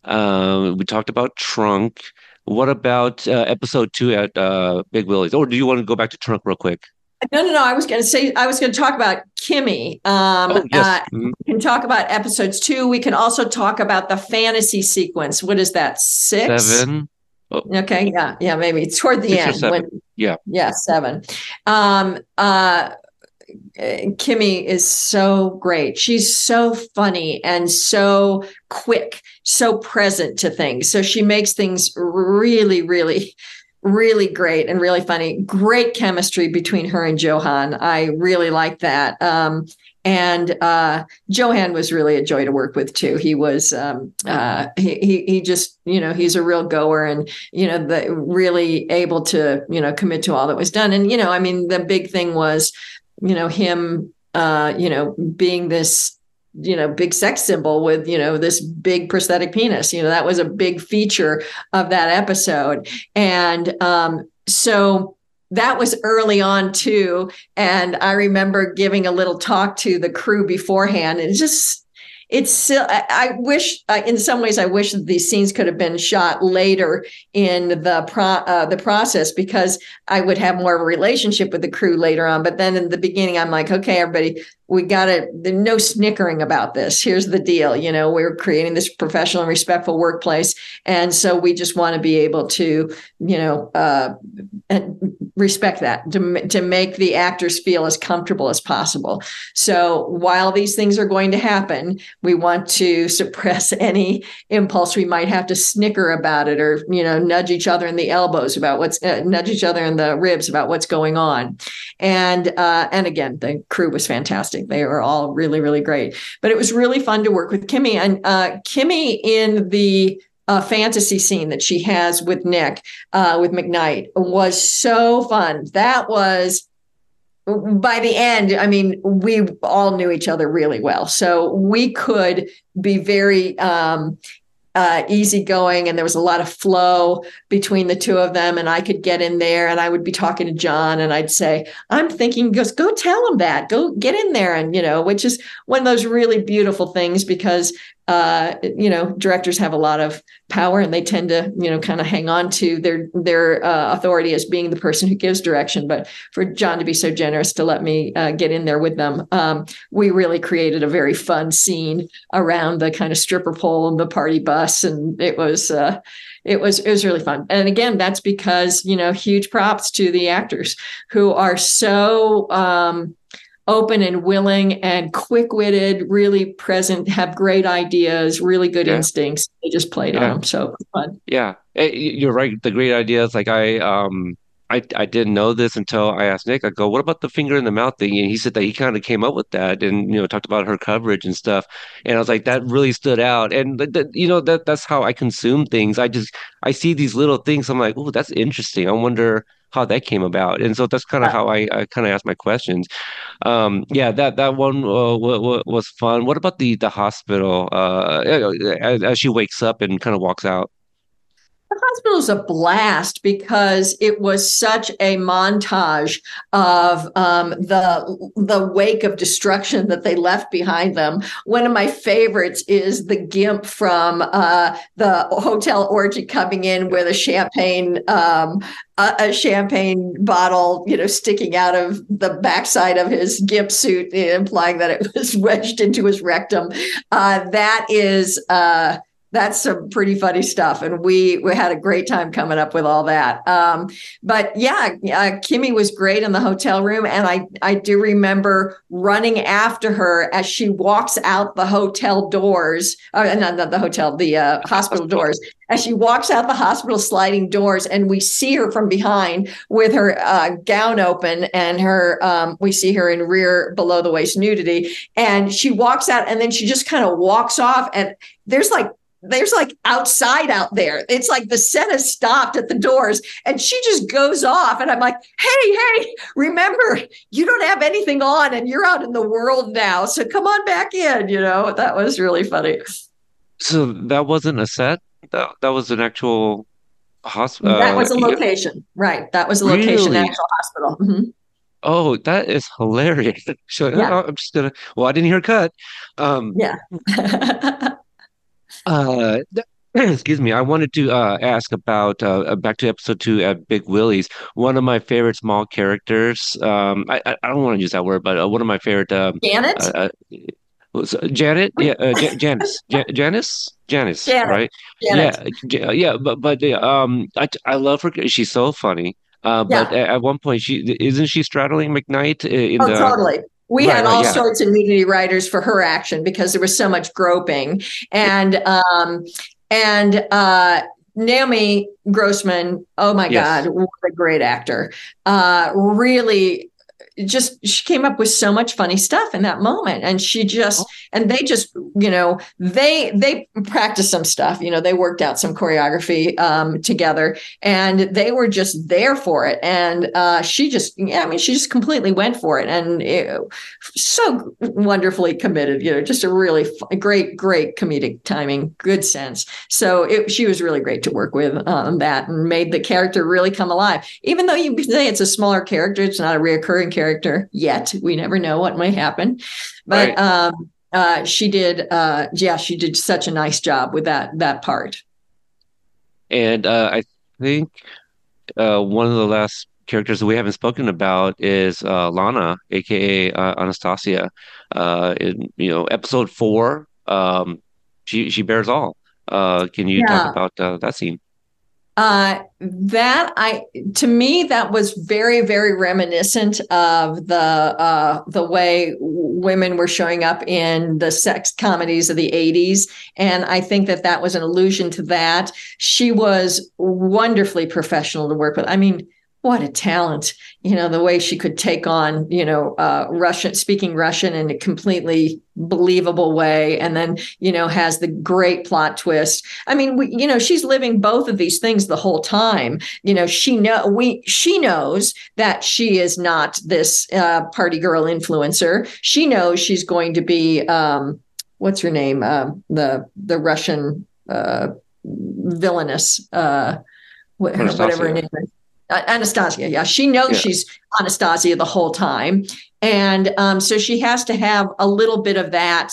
Um, we talked about Trunk. What about uh, episode two at uh, Big Willie's? Or do you want to go back to Trunk real quick? No, no, no. I was going to say I was going to talk about Kimmy. Um, Oh, yes. uh, Mhm. we can talk about episodes two. We can also talk about the fantasy sequence. What is that? Six. Seven. Okay, yeah, yeah, maybe toward the Six end. When, Yeah. yeah, seven. Um, uh, Kimmy is so great. She's so funny and so quick, so present to things. So she makes things really, really, really great and really funny. Great chemistry between her and Johan. I really like that. Um, and uh, Johan was really a joy to work with too. He was um, uh, he, he just you know he's a real goer and you know the really able to you know commit to all that was done. And you know I mean the big thing was you know him uh, you know being this you know big sex symbol with you know this big prosthetic penis. You know that was a big feature of that episode. And um, so that was early on too and i remember giving a little talk to the crew beforehand and just it's still i, wish in some ways i wish that these scenes could have been shot later in the pro uh, the process because i would have more of a relationship with the crew later on but then in the beginning i'm like okay everybody we got to no snickering about this. Here's the deal you know we're creating this professional and respectful workplace. And so we just want to be able to you know uh, respect that to, to make the actors feel as comfortable as possible. So while these things are going to happen we want to suppress any impulse we might have to snicker about it or you know nudge each other in the elbows about what's uh, nudge each other in the ribs about what's going on. And uh, and again the crew was fantastic they were all really really great but it was really fun to work with kimmy and uh, kimmy in the uh, fantasy scene that she has with Nick, uh, with McKnight, was so fun. That was by the end, I mean, we all knew each other really well. So we could be very um, uh, easygoing and there was a lot of flow between the two of them. And I could get in there and I would be talking to John and I'd say, I'm thinking, goes, go tell him that, go get in there. And, you know, which is one of those really beautiful things because uh, you know, directors have a lot of power and they tend to, you know, kind of hang on to their their uh, authority as being the person who gives direction. But for John to be so generous to let me uh, get in there with them, um, we really created a very fun scene around the kind of stripper pole and the party bus, and it was. Uh, it was it was really fun and again that's because you know huge props to the actors who are so um, open and willing and quick-witted, really present, have great ideas, really good yeah. instincts. They just played yeah. on them. So fun. Yeah, eh, you're right. The great ideas, like I, um, I, I didn't know this until I asked Nick. I go, "What about the finger in the mouth thing?" And he said that he kind of came up with that, and you know, talked about her coverage and stuff. And I was like, that really stood out. And th- you know, that that's how I consume things. I just I see these little things. I'm like, oh, that's interesting. I wonder how that came about. And so that's kind of how I, I kind of ask my questions. Um, yeah, that that one uh, w- w- was fun. What about the the hospital? Uh, as, as she wakes up and kind of walks out. The hospital was a blast because it was such a montage of um, the the wake of destruction that they left behind them. One of my favorites is the gimp from uh, the hotel orgy coming in with a champagne um, a, champagne bottle, you know, sticking out of the backside of his gimp suit, implying that it was wedged into his rectum. Uh, that is. Uh, that's some pretty funny stuff and we we had a great time coming up with all that. Um, but yeah uh, kimmy was great in the hotel room and i i do remember running after her as she walks out the hotel doors uh, not, not the hotel the uh, hospital doors. As she walks out the hospital sliding doors and we see her from behind with her uh, gown open and her um, we see her in rear below the waist nudity and she walks out and then she just kind of walks off and there's like there's like outside out there. It's like the set has stopped at the doors and she just goes off. And I'm like, hey, hey, remember, you don't have anything on and you're out in the world now. So come on back in. You know, that was really funny. So that wasn't a set? That, that was an actual hospital? That was a uh, location. Yeah. Right. That was a location, really? actual hospital. Mm-hmm. Oh, that is hilarious. So yeah. I'm just gonna. Well, I didn't hear cut. Um, yeah. Uh, excuse me. I wanted to uh, ask about uh, uh, back to episode two at Big Willie's. One of my favorite small characters. Um, I I don't want to use that word, but uh, one of my favorite. Um, Janet. Uh, was Janet? Yeah, uh, J- Janice. J- Janice. Janice. Janet. Right. Janet. Yeah. Yeah. But but um, I I love her. She's so funny. Uh, but yeah. at, at one point, she isn't she straddling McKnight in oh, the totally we right, had all yeah. sorts of nudity riders for her action because there was so much groping and um and uh Naomi Grossman, oh my yes. God, what a great actor. Uh, really just she came up with so much funny stuff in that moment. And she just oh. and they just you know they they practiced some stuff you know they worked out some choreography um, together and they were just there for it. And uh, she just yeah i mean she just completely went for it and it, so wonderfully committed you know just a really f- great great comedic timing good sense. So it, she was really great to work with on um, that and made the character really come alive. Even though you say it's a smaller character it's not a reoccurring character character yet. We never know what might happen. But right. um, uh, she did, uh, yeah, she did such a nice job with that that part. And uh, I think uh, one of the last characters that we haven't spoken about is uh, Lana, aka uh, Anastasia. in you know episode four, um, she she bears all. Uh, can you Yeah. talk about uh, that scene? Uh, that I to me that was very very reminiscent of the uh the way women were showing up in the sex comedies of the 80s and I think that that was an allusion to that. She was wonderfully professional to work with. I mean, what a talent you know the way she could take on you know uh, russian speaking russian in a completely believable way and then you know has the great plot twist. I mean we, you know she's living both of these things the whole time. You know she know we she knows that she is not this uh, party girl influencer. She knows she's going to be um, what's her name? Um, the the russian uh, villainous uh, whatever her name is. uh, Anastasia, yeah, she knows Yeah. she's Anastasia the whole time, and um, so she has to have a little bit of that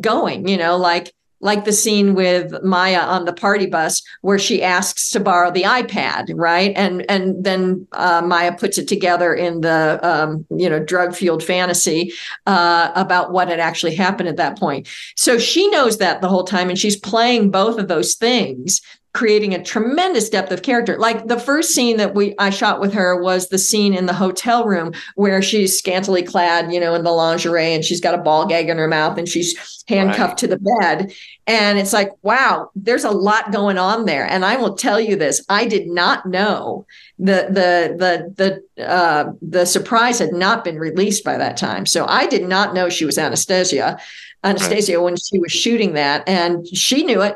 going, you know, like like the scene with Maya on the party bus where she asks to borrow the iPad, right? And and then uh, Maya puts it together in the um, you know drug fueled fantasy uh, about what had actually happened at that point. So she knows that the whole time, and she's playing both of those things creating a tremendous depth of character. Like the first scene that we I shot with her was the scene in the hotel room where she's scantily clad, you know, in the lingerie and she's got a ball gag in her mouth and she's handcuffed Right. to the bed. And it's like, wow, there's a lot going on there. And I will tell you this, I did not know the the the the uh the surprise had not been released by that time. So I did not know she was Anastasia. Anastasia when she was shooting that and she knew it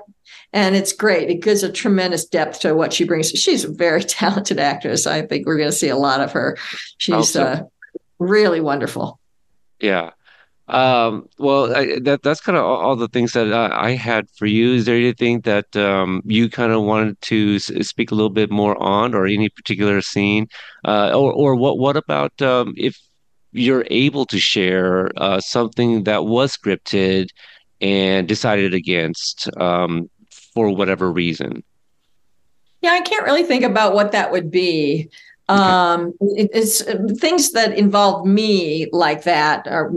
and it's great. It gives a tremendous depth to what she brings. She's a very talented actress. I think we're going to see a lot of her. She's so. uh, really wonderful. Yeah. Um, well, I, that that's kind of all, all the things that I, I had for you. Is there anything that um, you kind of wanted to s speak a little bit more on, or any particular scene, uh, or or what what about um, if you're able to share uh, something that was scripted and decided against um, for whatever reason? Yeah, I can't really think about what that would be. Okay. Um, it- it's uh, things that involve me like that. Are,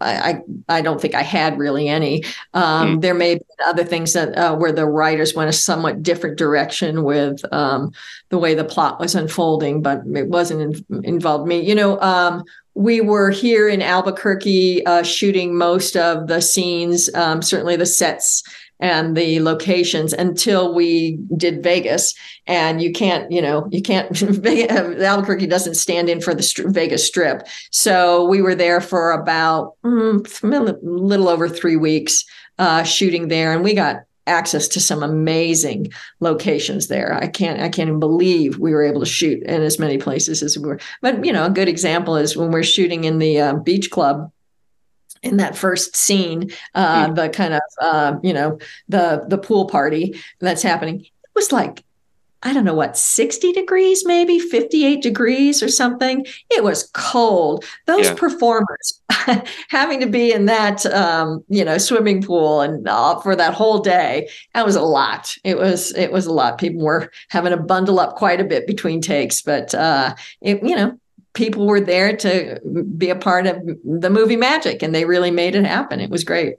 I, I I don't think I had really any. Um, There may be other things that uh, where the writers went a somewhat different direction with um, the way the plot was unfolding, but it wasn't in, involved me. You know, um, we were here in Albuquerque uh, shooting most of the scenes, um, certainly the sets and the locations until we did Vegas. And you can't, you know, you can't, Albuquerque doesn't stand in for the Vegas Strip. So we were there for about mm, a little over three weeks uh, shooting there. And we got access to some amazing locations there. I can't I can't even believe we were able to shoot in as many places as we were. But you know, a good example is when we're shooting in the uh, beach club in that first scene, uh, the kind of uh, you know the the pool party that's happening. It was like I don't know what 60 degrees, maybe 58 degrees or something. It was cold. Those Yeah. performers having to be in that um, you know swimming pool and uh, for that whole day that was a lot it was it was a lot people were having to bundle up quite a bit between takes but uh it you know people were there to be a part of the movie magic and they really made it happen it was great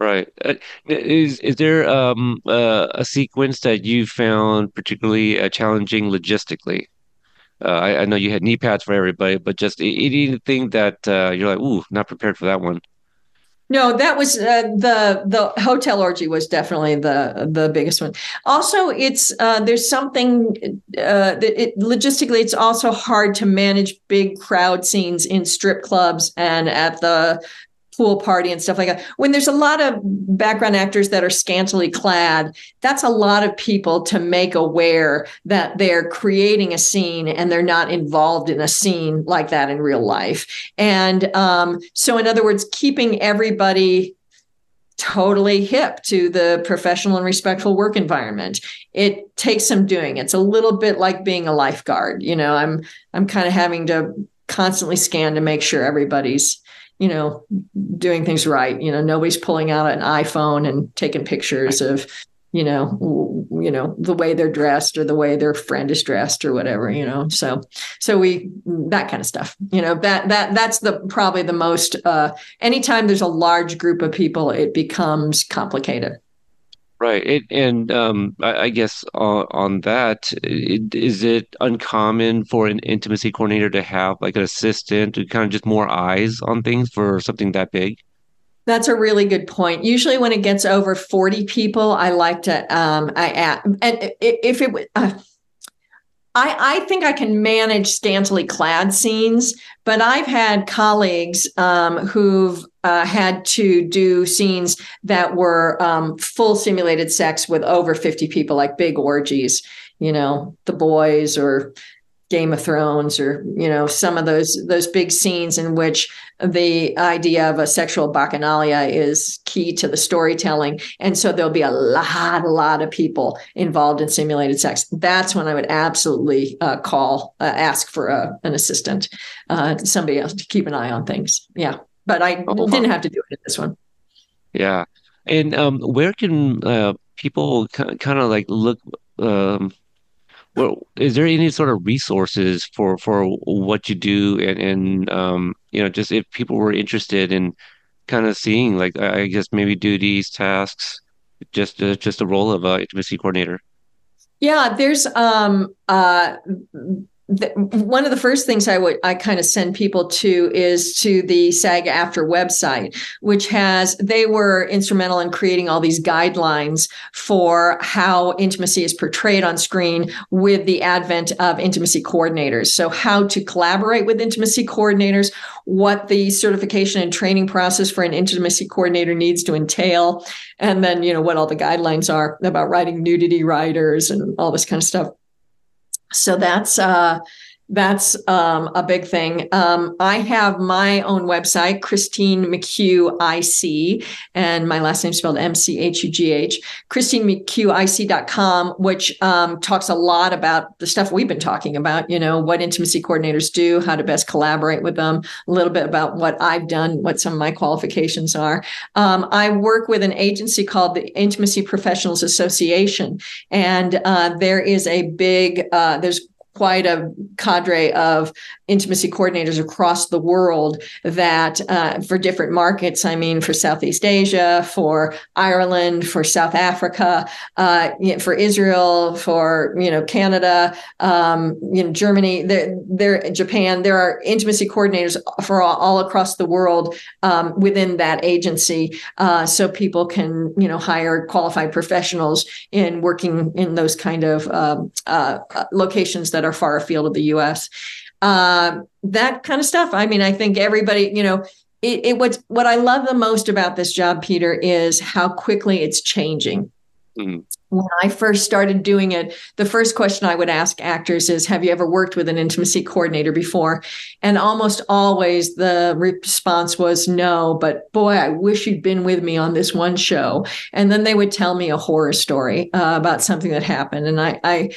Right. Uh, is is there um uh, a sequence that you found particularly uh, challenging logistically? Uh, I, I know you had knee pads for everybody, but just anything that uh, you're like, ooh, not prepared for that one. No that was uh, the the hotel orgy was definitely the the biggest one. Also it's uh there's something uh that it logistically it's also hard to manage big crowd scenes in strip clubs and at the pool party and stuff like that. When there's a lot of background actors that are scantily clad, that's a lot of people to make aware that they're creating a scene and they're not involved in a scene like that in real life. And um, so, in other words, keeping everybody totally hip to the professional and respectful work environment it takes some doing it's a little bit like being a lifeguard you know i'm i'm kind of having to constantly scan to make sure everybody's you know doing things right. You know nobody's pulling out an iphone and taking pictures of you know you know the way they're dressed or the way their friend is dressed or whatever you know. So so we that kind of stuff you know. That that that's the probably the most uh anytime there's a large group of people it becomes complicated Right. It, and um, I, I guess on, on that, it, is it uncommon for an intimacy coordinator to have like an assistant to kind of just more eyes on things for something that big? That's a really good point. Usually, when it gets over forty people, I like to um, I add, and if it uh, I, I think I can manage scantily clad scenes, but I've had colleagues um, who've uh, had to do scenes that were um, full simulated sex with over 50 people, like big orgies, you know, the boys or Game of Thrones or you know some of those those big scenes in which the idea of a sexual bacchanalia is key to the storytelling. And so there'll be a lot a lot of people involved in simulated sex. That's when I would absolutely uh, call uh, ask for a, an assistant uh, somebody else to keep an eye on things. Yeah. But I oh, didn't have to do it in this one. Yeah. And um, where can uh, people kind of like look um, well, is there any sort of resources for for what you do and and um you know just if people were interested in kind of seeing like I guess maybe duties tasks just uh, just the role of a intimacy coordinator? Yeah there's um uh the, one of the first things I would I kind of send people to is to the SAG-AFTRA website, which has they were instrumental in creating all these guidelines for how intimacy is portrayed on screen with the advent of intimacy coordinators. So how to collaborate with intimacy coordinators, what the certification and training process for an intimacy coordinator needs to entail, and then you know what all the guidelines are about writing nudity riders and all this kind of stuff so that's uh, that's um, a big thing. Um, I have my own website, Christine McHugh IC, and my last name is spelled M C H U G H, ChristineMcHughIC.com, which um, talks a lot about the stuff we've been talking about, you know, what intimacy coordinators do, how to best collaborate with them, a little bit about what I've done, what some of my qualifications are. Um, I work with an agency called the Intimacy Professionals Association, and uh, there is a big, uh, there's quite a cadre of intimacy coordinators across the world that uh, for different markets i mean for southeast asia for ireland for south africa uh, for israel for you know canada um, you know germany there, there japan there are intimacy coordinators for all, all across the world um, within that agency. Uh, so people can you know hire qualified professionals in working in those kind of um, uh, locations that are far afield of the us uh, that kind of stuff. I mean, I think everybody, you know, it, it what's what I love the most about this job, Peter, is how quickly it's changing. Mm-hmm when I first started doing it, the first question I would ask actors is, Have you ever worked with an intimacy coordinator before? And almost always the response was no, but boy, I wish you'd been with me on this one show. And then they would tell me a horror story uh, about something that happened. And I, I,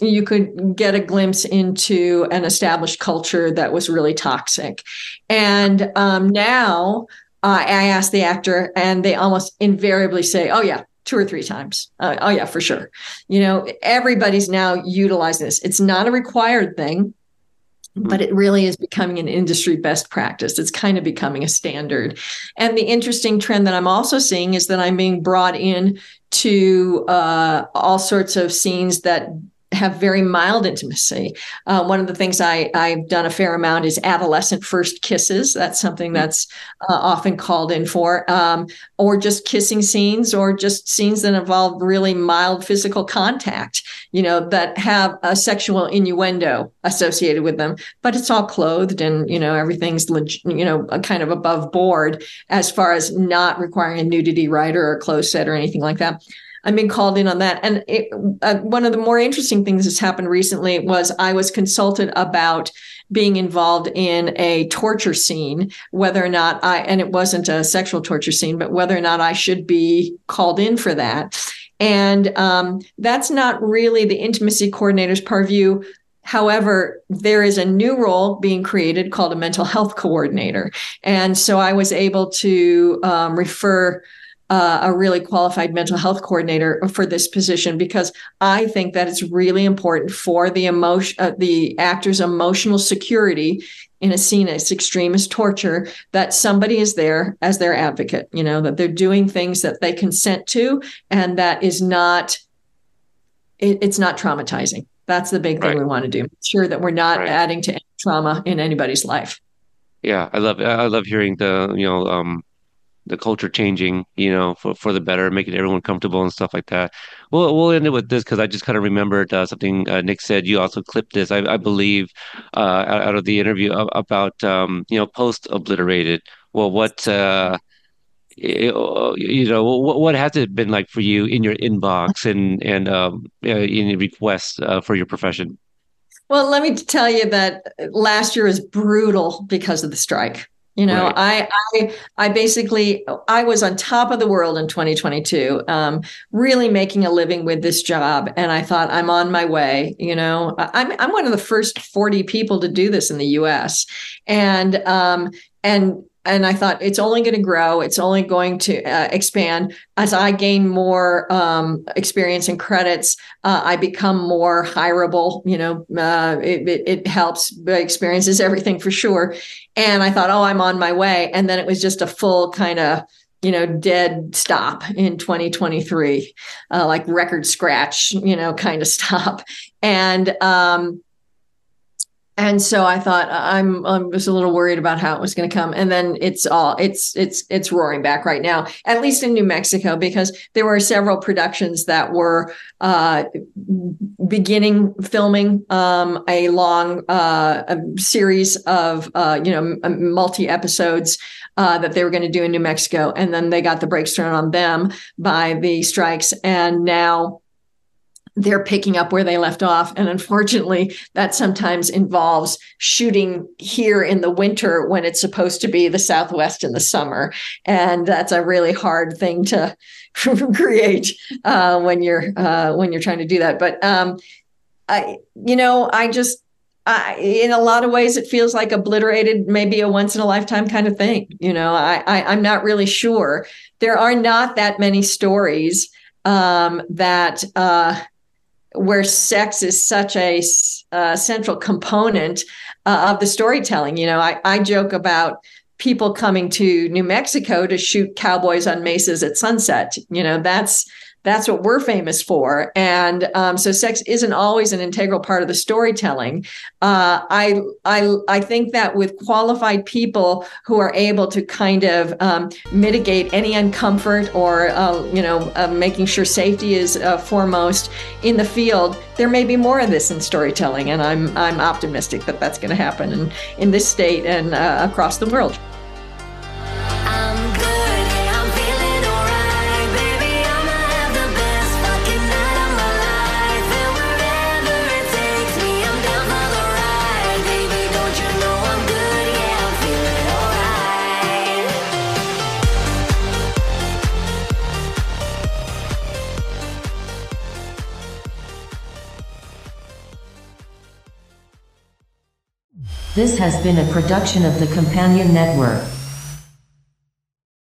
you could get a glimpse into an established culture that was really toxic. And um, now, uh, I ask the actor, and they almost invariably say, "Oh yeah, two or three times. Uh, oh yeah, for sure. You know, everybody's now utilizing this. It's not a required thing, but it really is becoming an industry best practice. It's kind of becoming a standard. And the interesting trend that I'm also seeing is that I'm being brought in to uh, all sorts of scenes that have very mild intimacy. Uh, one of the things I, I've done a fair amount is adolescent first kisses. That's something mm-hmm. that's uh, often called in for, um, or just kissing scenes, or just scenes that involve really mild physical contact, you know, that have a sexual innuendo associated with them, but it's all clothed and, you know, everything's, leg- you know, kind of above board as far as not requiring a nudity rider or clothes set or anything like that. I'm being called in on that. And it, uh, one of the more interesting things that's happened recently was I was consulted about being involved in a torture scene, whether or not I, and it wasn't a sexual torture scene, but whether or not I should be called in for that. And um, that's not really the intimacy coordinator's purview. However, there is a new role being created called a mental health coordinator. And so I was able to um, refer uh, a really qualified mental health coordinator for this position because I think that it's really important for the emotion, uh, the actor's emotional security in a scene as extreme as torture that somebody is there as their advocate you know that they're doing things that they consent to and that is not it, it's not traumatizing that's the big thing Right. we want to do Make sure that we're not Right. adding to any trauma in anybody's life Yeah, I love I love hearing the you know um the culture changing you know for for the better, making everyone comfortable and stuff like that. We'll we'll end it with this because I just kind of remembered uh, something uh, Nick said. You also clipped this, I, I believe, uh, out, out of the interview about um you know post obliterated. Well, what uh you know what what has it been like for you in your inbox and and um uh, in requests uh, for your profession? Well, let me tell you that last year was brutal because of the strike. You know, Right. I, I, I basically, I was on top of the world in 2022, um, really making a living with this job, and I thought I'm on my way. You know, I'm, I'm one of the first 40 people to do this in the U.S., and, um, and, and I thought it's only going to grow. It's only going to uh, expand as I gain more um, experience and credits uh, I become more hireable. You know, uh, it, it, it helps. Experience is everything for sure. And I thought, oh, I'm on my way. And then it was just a full kind of, you know, dead stop in 2023, uh, like record scratch, you know, kind of stop. And um, and so I thought I'm I was a little worried about how it was going to come, and then it's all it's it's it's roaring back right now, at least in New Mexico, because there were several productions that were uh, beginning filming um, a long uh, a series of uh, you know multi episodes uh, that they were going to do in New Mexico, and then they got the brakes thrown on them by the strikes, and now they're picking up where they left off. And unfortunately, that sometimes involves shooting here in the winter when it's supposed to be the Southwest in the summer. And that's a really hard thing to create uh, when you're uh, when you're trying to do that. But um, I, you know, I just I, in a lot of ways, it feels like obliterated, maybe a once in a lifetime kind of thing. You know, I, I I'm not really sure. There are not that many stories um, that uh, where sex is such a uh, central component uh, of the storytelling. You know, I, I joke about people coming to New Mexico to shoot cowboys on mesas at sunset. You know, that's that's what we're famous for, and um, so sex isn't always an integral part of the storytelling. Uh, I I I think that with qualified people who are able to kind of um, mitigate any uncomfort or uh, you know uh, making sure safety is uh, foremost in the field, there may be more of this in storytelling, and I'm I'm optimistic that that's going to happen in in this state and uh, across the world. This has been a production of the Companion Network.